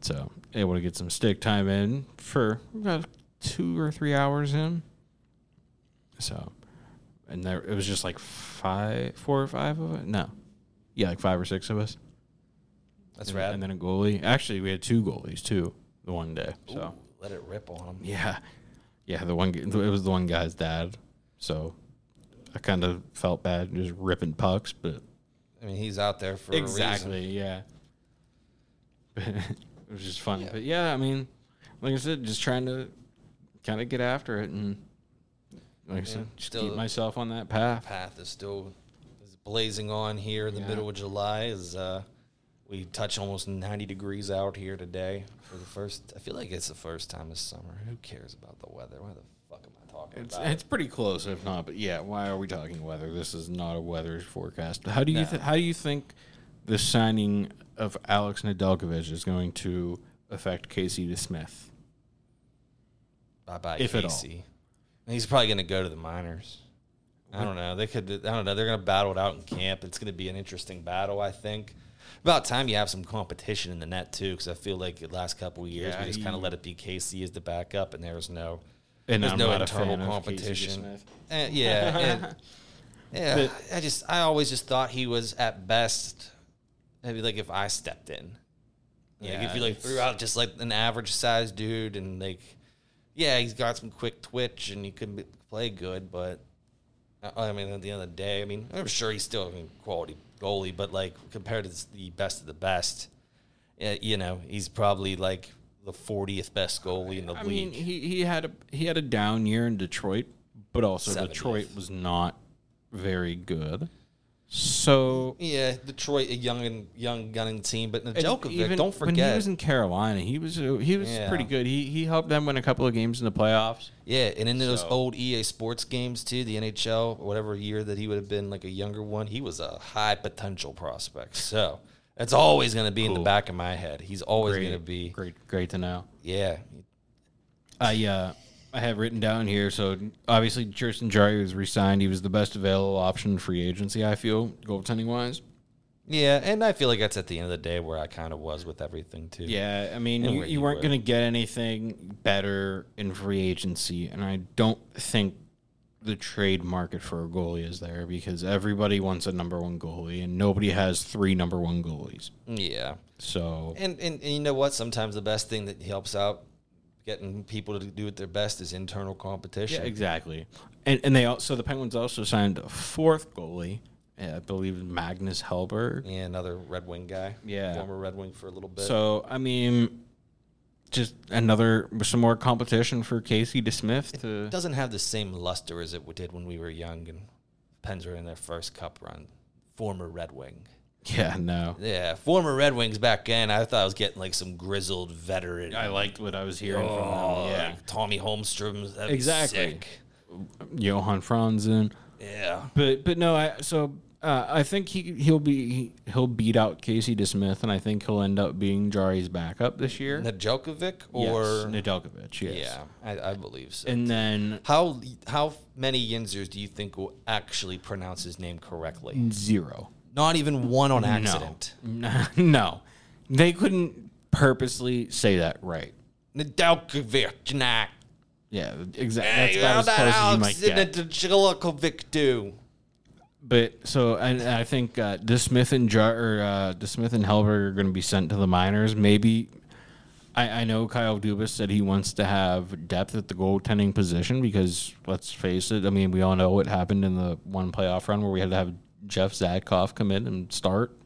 [SPEAKER 2] So able to get some stick time in for about two or three hours in. So, and there it was just like five, four or five of it. No, yeah, like five or six of us.
[SPEAKER 1] That's
[SPEAKER 2] and,
[SPEAKER 1] rad.
[SPEAKER 2] And then a goalie. Actually, we had two goalies too. The one day. So
[SPEAKER 1] Ooh, let it rip on him.
[SPEAKER 2] yeah, yeah. The one it was the one guy's dad. So I kind of felt bad just ripping pucks, but
[SPEAKER 1] I mean, he's out there for a reason.
[SPEAKER 2] exactly, yeah. it was just fun. But yeah, I mean, like I said, just trying to kind of get after it and. Like I said, just
[SPEAKER 1] still-
[SPEAKER 2] keep myself on that path.
[SPEAKER 1] Path is still is blazing on here in the
[SPEAKER 2] Yeah.
[SPEAKER 1] middle of July. As uh, we touch almost 90 degrees out here today for the first. I feel like it's the first time this summer. Who cares about the weather? Why the fuck am I talking
[SPEAKER 2] It's
[SPEAKER 1] about?
[SPEAKER 2] it's pretty close, if not. But yeah, why are we talking weather? This is not a weather forecast. How do you
[SPEAKER 1] No.
[SPEAKER 2] th- how do you think the signing of Alex Nedeljkovic is going to affect Casey DeSmith?
[SPEAKER 1] Bye bye,
[SPEAKER 2] if.
[SPEAKER 1] Casey. He's probably going to go to the minors. I don't know. They could. I don't know. They're going to battle it out in camp. It's going to be an interesting battle. I think. About time you have some competition in the net too, because I feel like the last couple of years
[SPEAKER 2] Yeah,
[SPEAKER 1] we just kind of let it be Casey as the backup, and there's no,
[SPEAKER 2] And
[SPEAKER 1] there's
[SPEAKER 2] I'm
[SPEAKER 1] no
[SPEAKER 2] not a
[SPEAKER 1] internal
[SPEAKER 2] fan of Casey
[SPEAKER 1] competition. Eh, yeah, and- yeah. I just I always just thought he was at best maybe like if I stepped in. Like
[SPEAKER 2] Yeah,
[SPEAKER 1] if you like threw out just like an average sized dude and like yeah, he's got some quick twitch and he could play good, but uh, I mean at the end of the day, I mean I'm sure he's still I mean, quality goalie, but like compared to the best of the best, uh, you know he's probably like the 40th best goalie in the
[SPEAKER 2] I
[SPEAKER 1] league.
[SPEAKER 2] I mean, he, he had a he had a down year in Detroit, but also
[SPEAKER 1] 70th.
[SPEAKER 2] Detroit was not very good. So
[SPEAKER 1] yeah, Detroit, a young and young gunning team, but Nedeljkovic,
[SPEAKER 2] even
[SPEAKER 1] don't forget when
[SPEAKER 2] he was in Carolina, he was uh, he was
[SPEAKER 1] Yeah.
[SPEAKER 2] pretty good. He he helped them win a couple of games in the playoffs.
[SPEAKER 1] Yeah, and in those
[SPEAKER 2] So-
[SPEAKER 1] old EA Sports games too, the NHL, whatever year that he would have been like a younger one, he was a high potential prospect. So that's always going to be in the back of my head. He's always going to be,
[SPEAKER 2] great great to know.
[SPEAKER 1] yeah,
[SPEAKER 2] I uh I have written down here. So obviously, Tristan Jarry was re-signed. He was the best available option in free agency. I feel goaltending wise.
[SPEAKER 1] yeah. And I feel like that's at the end of the day where I kind of was with everything too.
[SPEAKER 2] Yeah, I mean, you, you
[SPEAKER 1] you
[SPEAKER 2] weren't
[SPEAKER 1] were.
[SPEAKER 2] going to get anything better in free agency, and I don't think the trade market for a goalie is there because everybody wants a number one goalie, and nobody has three number one goalies.
[SPEAKER 1] yeah.
[SPEAKER 2] So
[SPEAKER 1] And, and and you know what? Sometimes the best thing that helps out getting people to do it their best is internal competition.
[SPEAKER 2] Yeah, exactly. And and they also the Penguins also signed a fourth goalie, uh, I believe Magnus Hellberg.
[SPEAKER 1] Yeah, another Red Wing guy.
[SPEAKER 2] Yeah.
[SPEAKER 1] former Red Wing for a little bit.
[SPEAKER 2] So I mean, just another some more competition for Casey DeSmith to.
[SPEAKER 1] doesn't have the same luster as it did when we were young and Pens were in their first cup run. Former Red Wing.
[SPEAKER 2] Yeah, no.
[SPEAKER 1] Yeah, former Red Wings back then. I thought I was getting like some grizzled veteran.
[SPEAKER 2] I liked what I was hearing
[SPEAKER 1] Oh,
[SPEAKER 2] from them. Oh, yeah,
[SPEAKER 1] like Tommy Holmstrom.
[SPEAKER 2] Exactly.
[SPEAKER 1] sick.
[SPEAKER 2] Johan Franzen.
[SPEAKER 1] Yeah.
[SPEAKER 2] But but no, I so uh, I think he he'll be he'll beat out Casey DeSmith, and I think he'll end up being Jarry's backup this year.
[SPEAKER 1] Nedeljkovic
[SPEAKER 2] yes,
[SPEAKER 1] or
[SPEAKER 2] Nedeljkovic, yes.
[SPEAKER 1] yeah, I, I believe so.
[SPEAKER 2] And then
[SPEAKER 1] how how many Yinzers do you think will actually pronounce his name correctly?
[SPEAKER 2] zero.
[SPEAKER 1] Not even one on accident.
[SPEAKER 2] No, no, they couldn't purposely say that right.
[SPEAKER 1] Nedeljkovic, nah.
[SPEAKER 2] Yeah, exactly. That's
[SPEAKER 1] how
[SPEAKER 2] about as close as you might get.
[SPEAKER 1] Nedeljkovic do?
[SPEAKER 2] But so and I think uh, DeSmith and Jar or uh, DeSmith and Hellberg are going to be sent to the minors. Maybe I, I know Kyle Dubas said he wants to have depth at the goaltending position because let's face it. I mean, we all know what happened in the one playoff run where we had to have Jeff Zatkoff come in and start.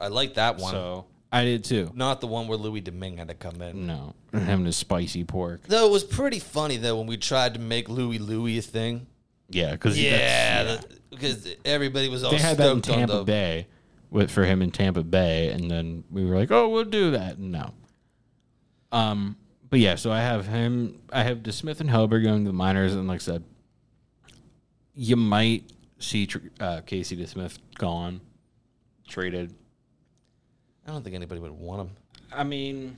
[SPEAKER 1] I like that one.
[SPEAKER 2] So I did too.
[SPEAKER 1] Not the one where Louis Domingue had to come in.
[SPEAKER 2] No, having his spicy pork.
[SPEAKER 1] Though it was pretty funny though when we tried to make Louis Louis a thing.
[SPEAKER 2] Yeah, because
[SPEAKER 1] Yeah, that- because everybody was all
[SPEAKER 2] they had that in Tampa
[SPEAKER 1] the.
[SPEAKER 2] Bay with for him in Tampa Bay, and then we were like, "Oh, we'll do that." No. Um, but yeah, so I have him. I have DeSmith and Hellberg going to the minors, and like I said, you might see uh, Casey DeSmith gone, traded.
[SPEAKER 1] I don't think anybody would want him.
[SPEAKER 2] I mean,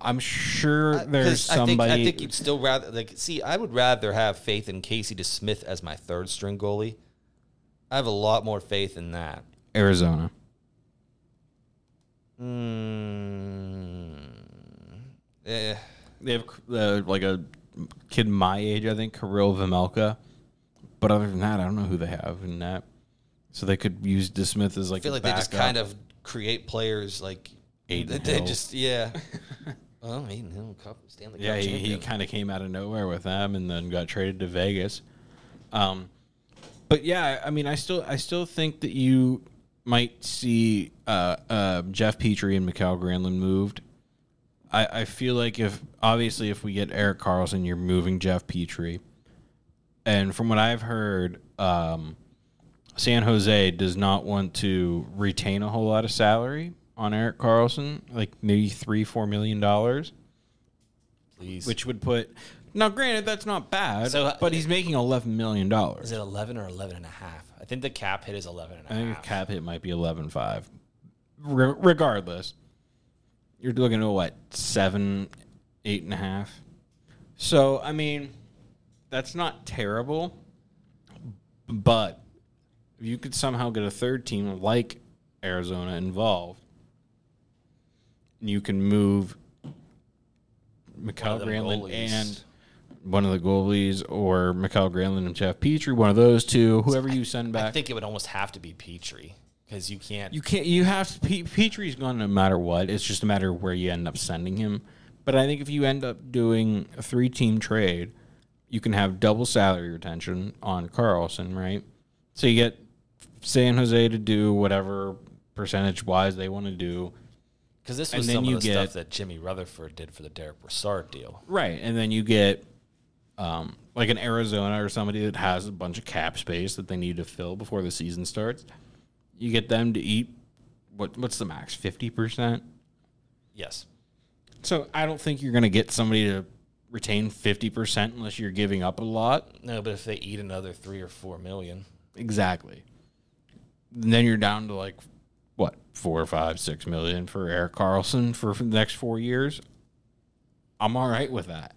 [SPEAKER 2] I'm sure there's
[SPEAKER 1] 'Cause I think,
[SPEAKER 2] somebody.
[SPEAKER 1] I think you'd still rather like see. I would rather have faith in Casey DeSmith as my third string goalie. I have a lot more faith in that.
[SPEAKER 2] Arizona.
[SPEAKER 1] Mm, eh,
[SPEAKER 2] They have uh, like a kid my age, I think, Karel Vejmelka. But other than that, I don't know who they have in that. So they could use DeSmith as like
[SPEAKER 1] I feel
[SPEAKER 2] a
[SPEAKER 1] like they just kind of create players like
[SPEAKER 2] Adin
[SPEAKER 1] they,
[SPEAKER 2] Hill.
[SPEAKER 1] just yeah. well, Adin Hill Cup Stanley Cup
[SPEAKER 2] yeah, he, he
[SPEAKER 1] champion.
[SPEAKER 2] kind of came out of nowhere with them and then got traded to Vegas. Um, but yeah, I mean, I still I still think that you might see uh, uh, Jeff Petry and Mikael Granlund moved. I, I feel like if obviously if we get Erik Karlsson, you're moving Jeff Petry. And from what I've heard, um, San Jose does not want to retain a whole lot of salary on Erik Karlsson, like maybe three, four million dollars
[SPEAKER 1] Please.
[SPEAKER 2] which would put now granted that's not bad
[SPEAKER 1] So, uh,
[SPEAKER 2] but he's making 11 million dollars
[SPEAKER 1] is it 11 or 11 and a half? I think the cap hit is 11 and
[SPEAKER 2] i
[SPEAKER 1] a
[SPEAKER 2] think
[SPEAKER 1] half.
[SPEAKER 2] the cap hit might be 11.5 Re- regardless you're looking at what seven eight and a half so i mean that's not terrible but if you could somehow get a third team like arizona involved you can move
[SPEAKER 1] Mikael
[SPEAKER 2] Granlund and one of the goalies, or Mikael Granlund and Jeff Petry, one of those two, whoever you send back.
[SPEAKER 1] I think it would almost have to be Petry because you can't.
[SPEAKER 2] you can't. You have to. Pe- Petry's gone no matter what. It's just a matter of where you end up sending him. But I think if you end up doing a three-team trade, you can have double salary retention on Karlsson, right? So you get San Jose to do whatever percentage-wise they want to do.
[SPEAKER 1] Because this
[SPEAKER 2] And
[SPEAKER 1] was
[SPEAKER 2] then
[SPEAKER 1] some of the
[SPEAKER 2] get-
[SPEAKER 1] stuff that Jimmy Rutherford did for the Derek Brassard deal.
[SPEAKER 2] Right, and then you get um, like an Arizona or somebody that has a bunch of cap space that they need to fill before the season starts. You get them to eat what? What's the max? Fifty percent.
[SPEAKER 1] Yes.
[SPEAKER 2] So I don't think you're going to get somebody to retain fifty percent unless you're giving up a lot.
[SPEAKER 1] No, but if they eat another three or four million,
[SPEAKER 2] Exactly. And then you're down to like what four, five, six million for Erik Karlsson for, for the next four years. I'm all right with that.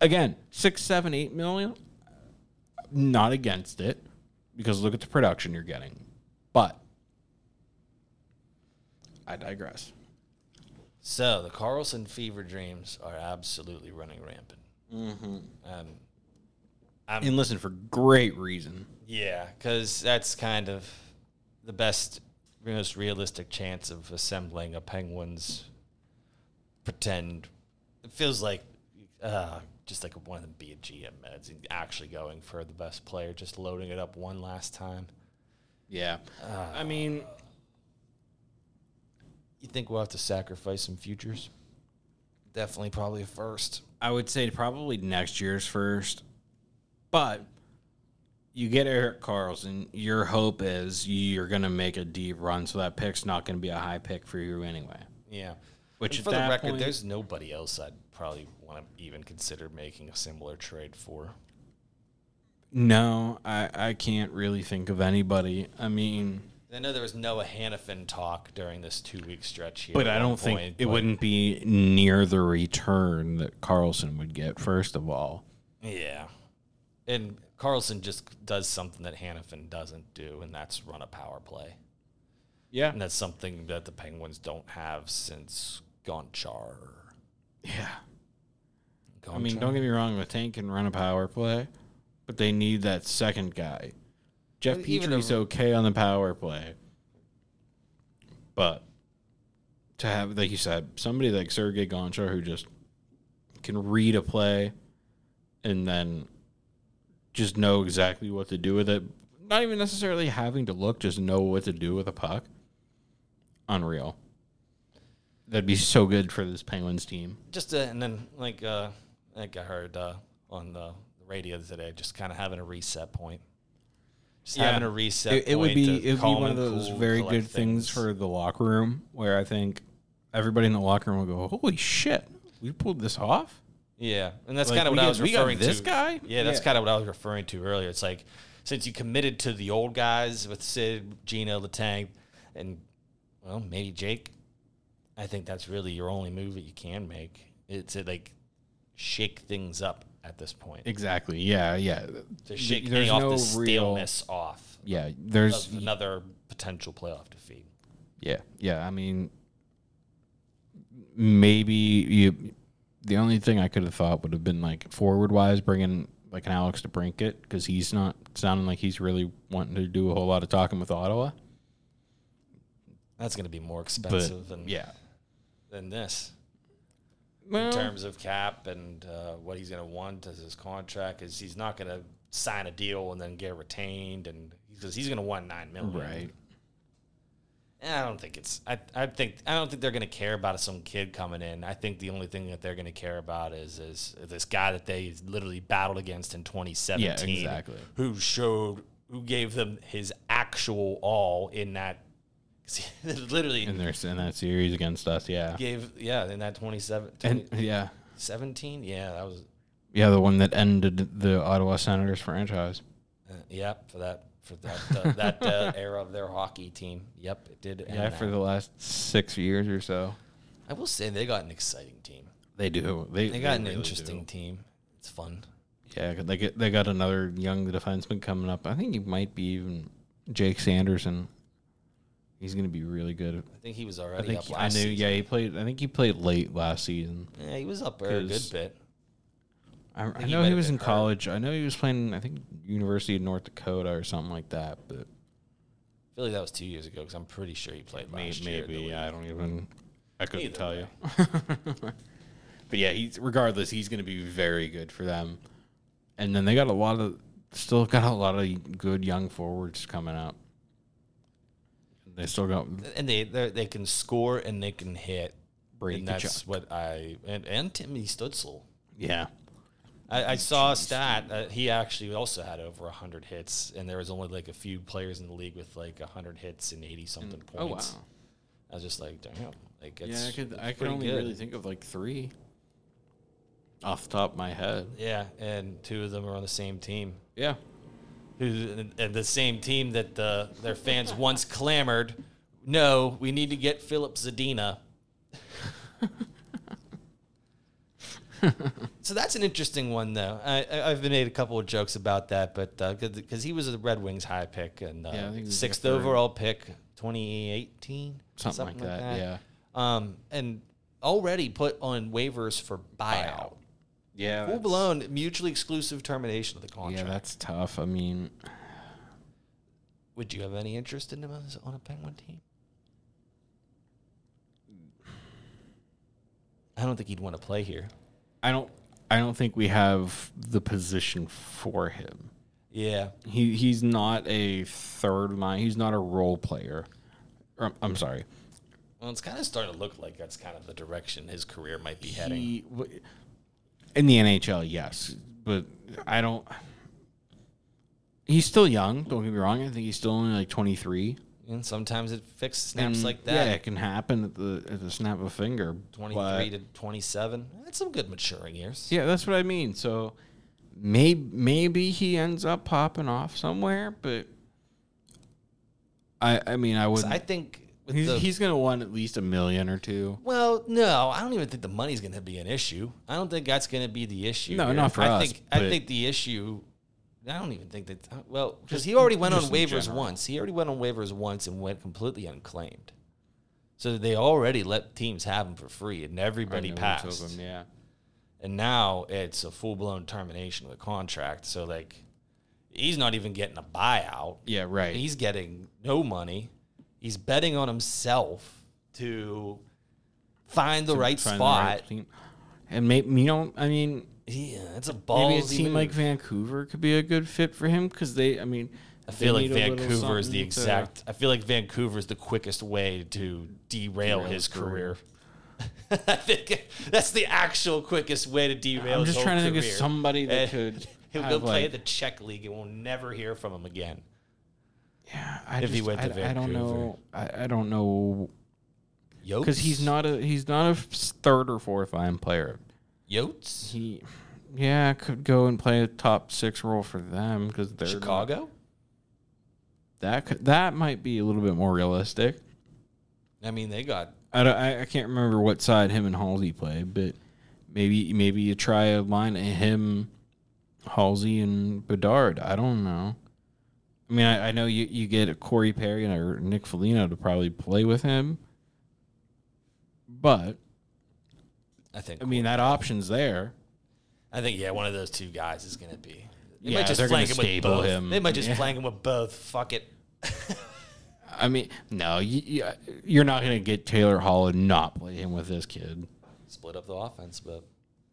[SPEAKER 2] Again, six, seven, eight million. Not against it because look at the production you're getting, but I digress.
[SPEAKER 1] so the Karlsson fever dreams are absolutely running rampant. Mm-hmm. Um, I'm,
[SPEAKER 2] And listen, for great reason.
[SPEAKER 1] yeah, because that's kind of the best, most realistic chance of assembling a Penguins pretend it feels like uh, just like one of them be a GM meds and actually going for the best player, just loading it up one last time.
[SPEAKER 2] Yeah. I mean,
[SPEAKER 1] You think we'll have to sacrifice some futures? Definitely, probably a first.
[SPEAKER 2] I would say probably next year's first. But you get Erik Karlsson, your hope is you're going to make a deep run, so that pick's not going to be a high pick for you anyway.
[SPEAKER 1] Yeah.
[SPEAKER 2] Which
[SPEAKER 1] And for the
[SPEAKER 2] that
[SPEAKER 1] record,
[SPEAKER 2] point-
[SPEAKER 1] there's nobody else I'd probably want to even consider making a similar trade for.
[SPEAKER 2] No, I, I can't really think of anybody. I mean,
[SPEAKER 1] I know there was Noah Hanifin talk during this two week stretch here.
[SPEAKER 2] but I don't think
[SPEAKER 1] point,
[SPEAKER 2] it wouldn't be near the return that Karlsson would get, first of all.
[SPEAKER 1] Yeah. And Karlsson just does something that Hanifin doesn't do, and that's run a power play.
[SPEAKER 2] Yeah.
[SPEAKER 1] And that's something that the Penguins don't have since Gonchar.
[SPEAKER 2] Yeah.
[SPEAKER 1] Gonchar.
[SPEAKER 2] I mean, don't get me wrong, the tank can run a power play, but they need that second guy. Jeff
[SPEAKER 1] Petry's
[SPEAKER 2] okay on the power play, but to have, like you said, somebody like Sergei Gonchar who just can read a play and then just know exactly what to do with it, not even necessarily having to look, just know what to do with a puck. Unreal. That'd be so good for this Penguins team.
[SPEAKER 1] just uh, and then like uh like I heard uh on the radio today, just kind of having a reset point. Just
[SPEAKER 2] Yeah.
[SPEAKER 1] having a reset.
[SPEAKER 2] It, it would be it would be one of those
[SPEAKER 1] cool,
[SPEAKER 2] very
[SPEAKER 1] collect
[SPEAKER 2] good things for the locker room where I think everybody in the locker room will go, "Holy shit, we pulled this off!"
[SPEAKER 1] Yeah, and that's
[SPEAKER 2] Like,
[SPEAKER 1] kind of what I
[SPEAKER 2] got-
[SPEAKER 1] was
[SPEAKER 2] we got
[SPEAKER 1] referring
[SPEAKER 2] this
[SPEAKER 1] to.
[SPEAKER 2] guy?
[SPEAKER 1] Yeah, that's
[SPEAKER 2] Yeah.
[SPEAKER 1] kind of what I was referring to earlier. It's like since you committed to the old guys with Sid, Gino, Letang, and well, maybe Jake. I think that's really your only move that you can make. It's to like shake things up at this point.
[SPEAKER 2] Exactly. Yeah. Yeah.
[SPEAKER 1] to shake
[SPEAKER 2] There's
[SPEAKER 1] any off
[SPEAKER 2] no
[SPEAKER 1] the
[SPEAKER 2] real-
[SPEAKER 1] off
[SPEAKER 2] Yeah. There's.
[SPEAKER 1] of another potential playoff defeat.
[SPEAKER 2] Yeah. Yeah. I mean, maybe you. The only thing I could have thought would have been like forward wise, bringing like an Alex DeBrincat because he's not sounding like he's really wanting to do a whole lot of talking with Ottawa.
[SPEAKER 1] That's going to be more
[SPEAKER 2] But
[SPEAKER 1] expensive than
[SPEAKER 2] yeah.
[SPEAKER 1] than this.
[SPEAKER 2] Well,
[SPEAKER 1] in terms of cap and uh, what he's going to want as his contract is he's not going to sign a deal and then get retained and because he's going to want nine million
[SPEAKER 2] right.
[SPEAKER 1] And I don't think it's I, I think I don't think they're going to care about some kid coming in I think the only thing that they're going to care about is is this guy that they literally battled against in 2017
[SPEAKER 2] Yeah, exactly.
[SPEAKER 1] who showed who gave them his actual all in that. literally
[SPEAKER 2] in their in that series against us. Yeah,
[SPEAKER 1] gave yeah in that 27
[SPEAKER 2] and yeah,
[SPEAKER 1] 17 yeah that was
[SPEAKER 2] yeah, the one that ended the Ottawa Senators franchise.
[SPEAKER 1] Uh, yep, for that for that uh, that uh, era of their hockey team. Yep, it did.
[SPEAKER 2] Yeah,
[SPEAKER 1] that.
[SPEAKER 2] for the last six years or so.
[SPEAKER 1] I will say they got an exciting team.
[SPEAKER 2] They do. They
[SPEAKER 1] They got an
[SPEAKER 2] really
[SPEAKER 1] interesting
[SPEAKER 2] do.
[SPEAKER 1] team. It's fun.
[SPEAKER 2] Yeah, they get they got another young defenseman coming up. I think he might be even Jake Sanderson. He's going to be really good.
[SPEAKER 1] I think he was
[SPEAKER 2] I
[SPEAKER 1] already
[SPEAKER 2] think
[SPEAKER 1] up
[SPEAKER 2] he- I knew.
[SPEAKER 1] season.
[SPEAKER 2] Yeah, he played. I think he played late last season.
[SPEAKER 1] Yeah, he was up there a good bit.
[SPEAKER 2] I, I
[SPEAKER 1] he
[SPEAKER 2] know
[SPEAKER 1] might
[SPEAKER 2] he was in
[SPEAKER 1] hurt.
[SPEAKER 2] college. I know he was playing. I think University of North Dakota or something like that. But
[SPEAKER 1] I feel like that was two years ago because I'm pretty sure he played
[SPEAKER 2] May-
[SPEAKER 1] last year.
[SPEAKER 2] maybe
[SPEAKER 1] league.
[SPEAKER 2] I don't even. I couldn't
[SPEAKER 1] Either
[SPEAKER 2] tell
[SPEAKER 1] way.
[SPEAKER 2] you. but yeah, he's regardless. He's going to be very good for them. And then they got a lot of still got a lot of good young forwards coming up. They still got
[SPEAKER 1] And they they're- they can score and they can hit.
[SPEAKER 2] Brady
[SPEAKER 1] and that's what I and and Timmy Stützle.
[SPEAKER 2] yeah.
[SPEAKER 1] I, I saw a stat that he actually also had over 100 hits, and there was only like a few players in the league with like 100 hits and 80 something mm.
[SPEAKER 2] Oh wow.
[SPEAKER 1] points. I was just like, damn, like it's,
[SPEAKER 2] Yeah, I could I could only
[SPEAKER 1] good.
[SPEAKER 2] really think of like three off the top of my head.
[SPEAKER 1] Yeah, and two of them are on the same team.
[SPEAKER 2] Yeah.
[SPEAKER 1] Who and the same team that the their fans once clamored, no, we need to get Filip Zadina. so that's an interesting one, though. I, I've made a couple of jokes about that, but because he was a Red Wings high pick and uh,
[SPEAKER 2] Yeah, I think he was
[SPEAKER 1] sixth overall pick, 2018,
[SPEAKER 2] Something, like that. Yeah.
[SPEAKER 1] Um, and already put on waivers for buyout.
[SPEAKER 2] Buyout. Yeah.
[SPEAKER 1] Full blown mutually exclusive termination of the contract.
[SPEAKER 2] Yeah, that's tough. I mean,
[SPEAKER 1] Would you have any interest in him on a Penguin team? I don't think he'd want to play here.
[SPEAKER 2] I don't. I don't think we have the position for him.
[SPEAKER 1] Yeah,
[SPEAKER 2] He he's not a third line. He's not a role player. Or, I'm sorry.
[SPEAKER 1] well, it's kind of starting to look like that's kind of the direction his career might be heading.
[SPEAKER 2] He, w- in the NHL, yes, but I don't. He's still young. Don't get me wrong. I think he's still only like 23.
[SPEAKER 1] And sometimes it fixes snaps
[SPEAKER 2] And,
[SPEAKER 1] like that.
[SPEAKER 2] Yeah, it can happen at the at the snap of a finger.
[SPEAKER 1] 23 to 27. That's some good maturing years.
[SPEAKER 2] Yeah, that's what I mean. So maybe maybe he ends up popping off somewhere, but I I mean I would.
[SPEAKER 1] I think
[SPEAKER 2] he's,
[SPEAKER 1] the,
[SPEAKER 2] he's gonna want at least a million or two.
[SPEAKER 1] well, no, I don't even think the money's going to be an issue. I don't think that's going to be the issue.
[SPEAKER 2] No,
[SPEAKER 1] here.
[SPEAKER 2] not for
[SPEAKER 1] I
[SPEAKER 2] us,
[SPEAKER 1] Think, I think the issue. I don't even think that. Uh, well, because he already went on waivers
[SPEAKER 2] general.
[SPEAKER 1] once. He already went on waivers once and went completely unclaimed. So they already let teams have him for free, and everybody passed.
[SPEAKER 2] him, yeah.
[SPEAKER 1] and now it's a full blown termination of the contract. So like, he's not even getting a buyout.
[SPEAKER 2] Yeah, right.
[SPEAKER 1] He's getting no money. He's betting on himself to find the right
[SPEAKER 2] Find the
[SPEAKER 1] spot.
[SPEAKER 2] right. And maybe you know, I mean,
[SPEAKER 1] yeah, it's a ballsy
[SPEAKER 2] maybe a team
[SPEAKER 1] move.
[SPEAKER 2] like Vancouver could be a good fit for him because they, I mean,
[SPEAKER 1] I feel like
[SPEAKER 2] need a little
[SPEAKER 1] Vancouver is the
[SPEAKER 2] something to-
[SPEAKER 1] exact. I feel like Vancouver is the quickest way to derail,
[SPEAKER 2] Derail
[SPEAKER 1] his
[SPEAKER 2] his
[SPEAKER 1] career. I think that's the actual quickest way to derail.
[SPEAKER 2] I'm just trying to think of somebody that
[SPEAKER 1] And
[SPEAKER 2] could.
[SPEAKER 1] He'll go play
[SPEAKER 2] like-
[SPEAKER 1] at the Czech league, and we'll never hear from him again.
[SPEAKER 2] Yeah, I
[SPEAKER 1] if he went to
[SPEAKER 2] I, I don't know. I, I don't know because he's not a he's not a third or fourth line player.
[SPEAKER 1] Yotes.
[SPEAKER 2] He, yeah, could go and play a top six role for them because they're
[SPEAKER 1] Chicago.
[SPEAKER 2] that could, that might be a little bit more realistic.
[SPEAKER 1] I mean, they got
[SPEAKER 2] I, don't, I I can't remember what side him and Halsey play, but maybe maybe you try a line of him, Halsey and Bedard. I don't know. I mean, I, I know you, you get a Corey Perry and or Nick Foligno to probably play with him, but
[SPEAKER 1] I think.
[SPEAKER 2] I mean that option's there.
[SPEAKER 1] I think yeah, one of those two guys is going to be. They
[SPEAKER 2] Yeah,
[SPEAKER 1] might just
[SPEAKER 2] they're
[SPEAKER 1] him with
[SPEAKER 2] stable
[SPEAKER 1] both.
[SPEAKER 2] him.
[SPEAKER 1] They might just
[SPEAKER 2] Yeah.
[SPEAKER 1] flank him with both. Fuck it.
[SPEAKER 2] I mean, no, you, you, you're not going to get Taylor Hall and not play him with this kid.
[SPEAKER 1] Split up the offense, but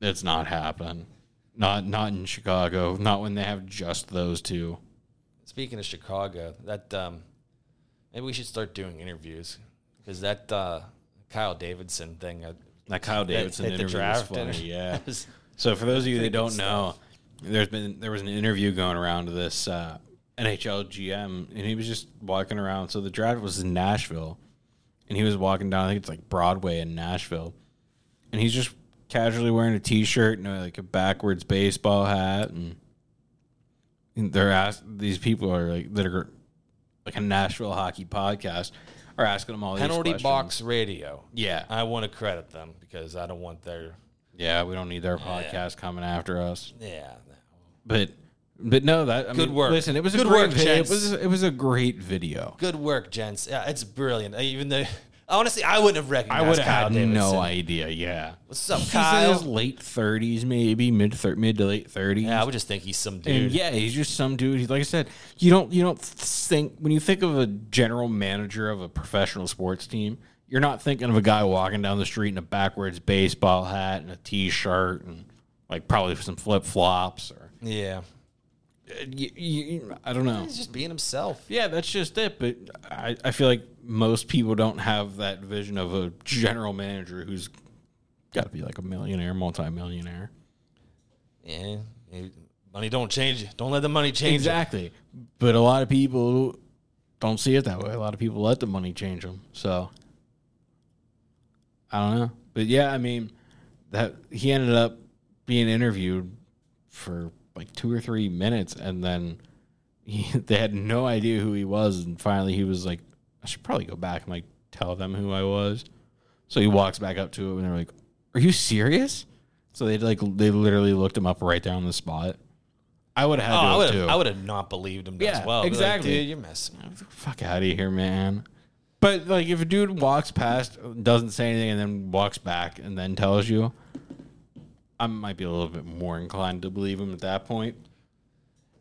[SPEAKER 2] it's not happen. Not not in Chicago. Not when they have just those two.
[SPEAKER 1] speaking of Chicago, that um, maybe we should start doing interviews because that uh, Kyle Davidson thing. Uh,
[SPEAKER 2] That Kyle Davidson
[SPEAKER 1] hit the
[SPEAKER 2] interview
[SPEAKER 1] draft.
[SPEAKER 2] was funny. Yeah. So for those of you that don't know, there's been there was an interview going around to this uh, NHL GM, and he was just walking around. So the draft was in Nashville, and he was walking down. I think it's like Broadway in Nashville, and he's just casually wearing a t-shirt and uh, like a backwards baseball hat, and, and they're asked these people are like that are like a Nashville hockey podcast are asking them all these
[SPEAKER 1] Penalty
[SPEAKER 2] questions.
[SPEAKER 1] box radio.
[SPEAKER 2] Yeah,
[SPEAKER 1] I want to credit them because I don't want their
[SPEAKER 2] yeah. We don't need their podcast coming after us.
[SPEAKER 1] yeah.
[SPEAKER 2] But but no, that I
[SPEAKER 1] Good
[SPEAKER 2] mean,
[SPEAKER 1] work.
[SPEAKER 2] Listen, it was a
[SPEAKER 1] Good
[SPEAKER 2] great
[SPEAKER 1] work,
[SPEAKER 2] video. It was it was a great video.
[SPEAKER 1] Good work, gents. Yeah, it's brilliant. Even though, honestly, I wouldn't have recognized.
[SPEAKER 2] I would have had
[SPEAKER 1] Davidson.
[SPEAKER 2] no idea. Yeah,
[SPEAKER 1] What's up,
[SPEAKER 2] he's
[SPEAKER 1] Kyle?
[SPEAKER 2] in his late thirties, maybe mid thir- mid to late thirties.
[SPEAKER 1] Yeah, I would just think he's some
[SPEAKER 2] and
[SPEAKER 1] dude.
[SPEAKER 2] yeah, he's just some dude. He's like I said, you don't you don't think when you think of a general manager of a professional sports team, you're not thinking of a guy walking down the street in a backwards baseball hat and a t-shirt and like probably some flip flops or
[SPEAKER 1] yeah.
[SPEAKER 2] You, you, I don't know.
[SPEAKER 1] He's just being himself.
[SPEAKER 2] Yeah, that's just it. But I, I feel like most people don't have that vision of a general manager who's got to be like a millionaire, multimillionaire.
[SPEAKER 1] Yeah. Money don't change you. Don't let the money change you.
[SPEAKER 2] Exactly. But a lot of people don't see it that way. A lot of people let the money change them. So I don't know. But yeah, I mean, that he ended up being interviewed for like two or three minutes, and then he, they had no idea who he was, and finally he was like, "I should probably go back and like tell them who I was." So he walks back up to him, and they're like, "Are you serious?" So they like they literally looked him up right there on the spot. I would have
[SPEAKER 1] Oh,
[SPEAKER 2] to
[SPEAKER 1] I
[SPEAKER 2] too.
[SPEAKER 1] have. I would have not believed him
[SPEAKER 2] Yeah,
[SPEAKER 1] as well. I'd like,
[SPEAKER 2] exactly.
[SPEAKER 1] Dude, you're messing. me."
[SPEAKER 2] Fuck out of here, man. But like, if a dude walks past, doesn't say anything, and then walks back and then tells you, I might be a little bit more inclined to believe him at that point.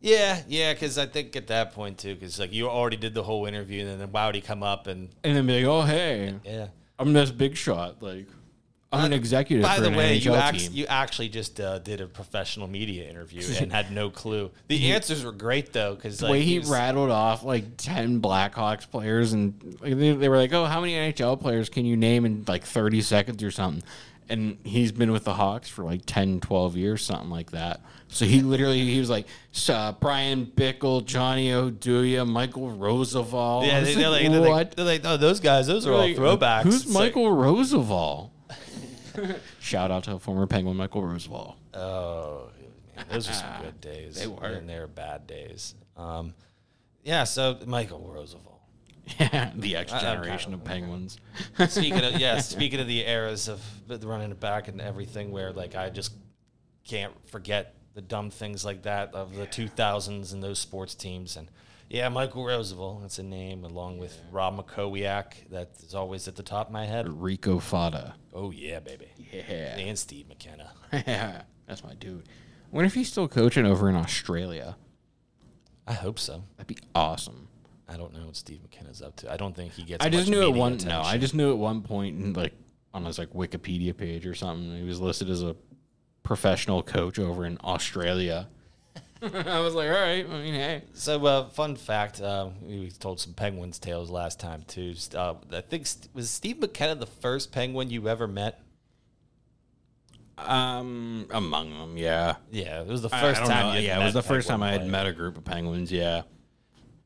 [SPEAKER 1] Yeah, yeah. Because I think at that point too, because like you already did the whole interview, and then why would he come up and
[SPEAKER 2] And then be like, "Oh, hey,
[SPEAKER 1] yeah,
[SPEAKER 2] I'm this big shot. Like, I'm an executive.
[SPEAKER 1] By the way,
[SPEAKER 2] NHL
[SPEAKER 1] you, act, you actually just uh, did a professional media interview and had no clue. The answers were great though, because
[SPEAKER 2] the
[SPEAKER 1] like
[SPEAKER 2] way he
[SPEAKER 1] was-
[SPEAKER 2] rattled off like 10 Blackhawks players and like, they, they were like, "Oh, how many NHL players can you name in like 30 seconds or something?" And he's been with the Hawks for like 10, 12 years, something like that. So he literally he was like uh, Bryan Bickell, Johnny Oduya, Michael Rozsival.
[SPEAKER 1] Yeah, they, they're, like,
[SPEAKER 2] like,
[SPEAKER 1] they're like,
[SPEAKER 2] what?
[SPEAKER 1] they're like, oh, those guys, those are all
[SPEAKER 2] Like,
[SPEAKER 1] throwbacks.
[SPEAKER 2] Who's
[SPEAKER 1] It's like,
[SPEAKER 2] Michael Rozsival? Shout out to former Penguin Michael Rozsival.
[SPEAKER 1] oh, man, those are some good days.
[SPEAKER 2] They were.
[SPEAKER 1] and they're bad days. Um, yeah. So Michael Rozsival.
[SPEAKER 2] Yeah, the X generation of Penguins.
[SPEAKER 1] speaking of yeah, speaking of the eras of running it back and everything, where like I just can't forget the dumb things like that of the 2000s and those sports teams and yeah, Michael Rozsival, that's a name, along with Rob Mackowiak, that is always at the top of my head.
[SPEAKER 2] Rico Fata.
[SPEAKER 1] Oh yeah, baby,
[SPEAKER 2] Yeah.
[SPEAKER 1] and Steve McKenna.
[SPEAKER 2] Yeah, that's my dude. I wonder if he's still coaching over in Australia.
[SPEAKER 1] I hope so.
[SPEAKER 2] That'd be awesome.
[SPEAKER 1] I don't know what Steve McKenna's up to. I don't think he gets.
[SPEAKER 2] I just knew at one
[SPEAKER 1] attention.
[SPEAKER 2] no, I just knew at one point in like on his like Wikipedia page or something, he was listed as a professional coach over in Australia. I was like, all right, I mean, hey.
[SPEAKER 1] So, uh, fun fact: uh, we told some Penguins tales last time too. Uh, I think st- was Steve McKenna the first Penguin you ever met.
[SPEAKER 2] Um, among them, yeah.
[SPEAKER 1] Yeah, it was the first time.
[SPEAKER 2] Yeah, it was the first time I had met a group of penguins. Yeah,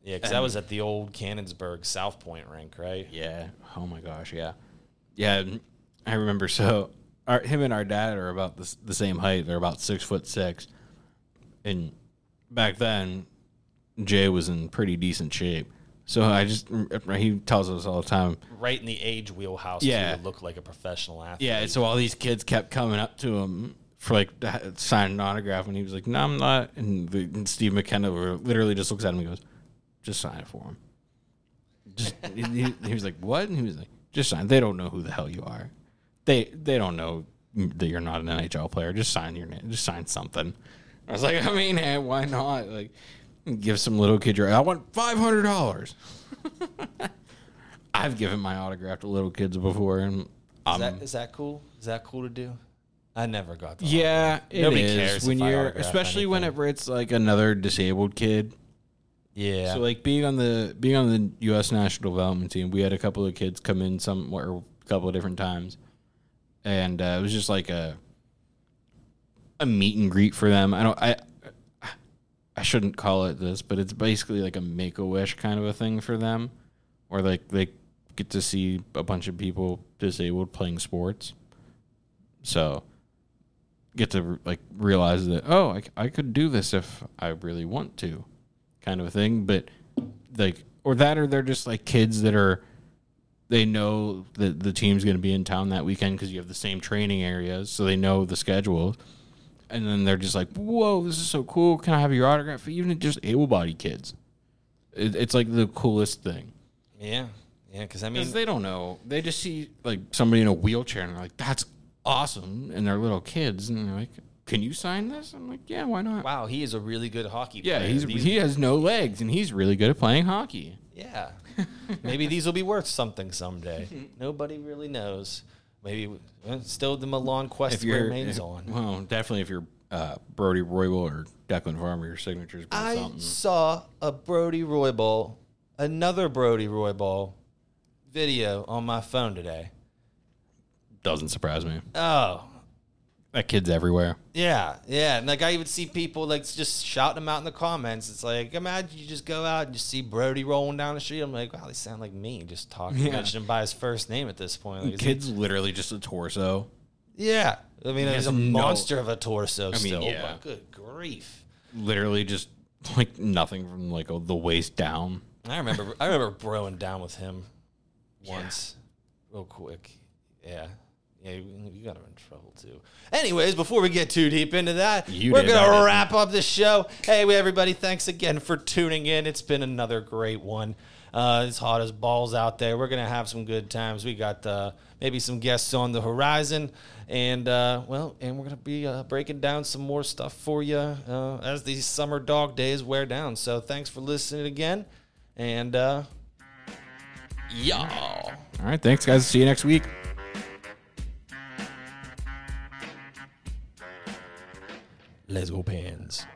[SPEAKER 1] Yeah, because that was at the old Canonsburg Southpointe rink, right?
[SPEAKER 2] yeah. Oh my gosh, yeah, yeah. I remember. So, our, him and our dad are about the, the same height. They're about six foot six, and back then, Jay was in pretty decent shape. So I just uh, he tells us all the time.
[SPEAKER 1] Right in the age wheelhouse.
[SPEAKER 2] Yeah.
[SPEAKER 1] to look like a professional athlete.
[SPEAKER 2] Yeah, so all these kids kept coming up to him for like to sign an autograph, and he was like, "No, I'm not." And, the, and Steve McKenna literally just looks at him and goes, "Just sign it for him." Just he, he- he was like, "What?" And he was like, "Just sign." They don't know who the hell you are. They they don't know that you're not an NHL player. Just sign your name. Just sign something. I was like, I mean, hey, why not? Like, give some little kid your. I want five hundred dollars. I've given my autograph to little kids before, and
[SPEAKER 1] Is that is that cool? Is that cool to do? I never got that.
[SPEAKER 2] Yeah, it
[SPEAKER 1] Nobody
[SPEAKER 2] is.
[SPEAKER 1] cares
[SPEAKER 2] when you're, especially
[SPEAKER 1] anything.
[SPEAKER 2] whenever it's like another disabled kid.
[SPEAKER 1] Yeah.
[SPEAKER 2] So like being on the being on the U.S. national development team, we had a couple of kids come in some or a couple of different times, and uh, it was just like a a meet and greet for them. I don't I I shouldn't call it this, but it's basically like a make a wish kind of a thing for them, where like they get to see a bunch of people disabled playing sports. So get to like realize that oh I, I could do this if I really want to, kind of a thing. But like or that or they're just like kids that are they know that the team's going to be in town that weekend because you have the same training areas, so they know the schedule. And then they're just like, "Whoa, this is so cool! Can I have your autograph?" Even just able-bodied kids, it, it's like the coolest thing.
[SPEAKER 1] yeah. Yeah. Because I mean,
[SPEAKER 2] Because they don't know. They just see like somebody in a wheelchair and they're like, "That's awesome!" And they're little kids and they're like, "Can you sign this?" I'm like, "Yeah, why not?"
[SPEAKER 1] wow, he is a really good hockey
[SPEAKER 2] Yeah,
[SPEAKER 1] player.
[SPEAKER 2] he's
[SPEAKER 1] These-
[SPEAKER 2] he has no legs and he's really good at playing hockey.
[SPEAKER 1] Yeah. Maybe these will be worth something someday. Nobody really knows. Maybe well, still the Milan quest remains
[SPEAKER 2] if-
[SPEAKER 1] on.
[SPEAKER 2] well, definitely if you're uh, Brody Roybal or Declan Farmer, your signatures be
[SPEAKER 1] I
[SPEAKER 2] something.
[SPEAKER 1] saw a Brody Roybal, another Brody Roybal video on my phone today.
[SPEAKER 2] Doesn't surprise me.
[SPEAKER 1] Oh,
[SPEAKER 2] That kid's everywhere.
[SPEAKER 1] yeah, yeah. And like I even see people like just shouting them out in the comments. It's like imagine you just go out and just see Brody rolling down the street. I'm like, wow, they sound like me, just talking,
[SPEAKER 2] Yeah.
[SPEAKER 1] mentioning him by his first name at this point. Like, is he-
[SPEAKER 2] Kid's literally just a torso.
[SPEAKER 1] yeah. I mean, he's a
[SPEAKER 2] no-
[SPEAKER 1] monster of a torso.
[SPEAKER 2] I mean,
[SPEAKER 1] still. Oh,
[SPEAKER 2] yeah.
[SPEAKER 1] my good grief.
[SPEAKER 2] Literally just like nothing from like the waist down.
[SPEAKER 1] I remember I remember broing down with him once, real quick. Yeah. Yeah, you got him in trouble too. Anyways, before we get too deep into that,
[SPEAKER 2] You
[SPEAKER 1] we're
[SPEAKER 2] did,
[SPEAKER 1] gonna wrap up the show. Hey, everybody, thanks again for tuning in. It's been another great one. Uh, it's hot as balls out there. We're gonna have some good times. We got uh, maybe some guests on the horizon, and uh, well, and we're gonna be uh, breaking down some more stuff for you uh, as these summer dog days wear down. So thanks for listening again, and uh, y'all.
[SPEAKER 2] All right, thanks guys. See you next week.
[SPEAKER 1] Let's go pens.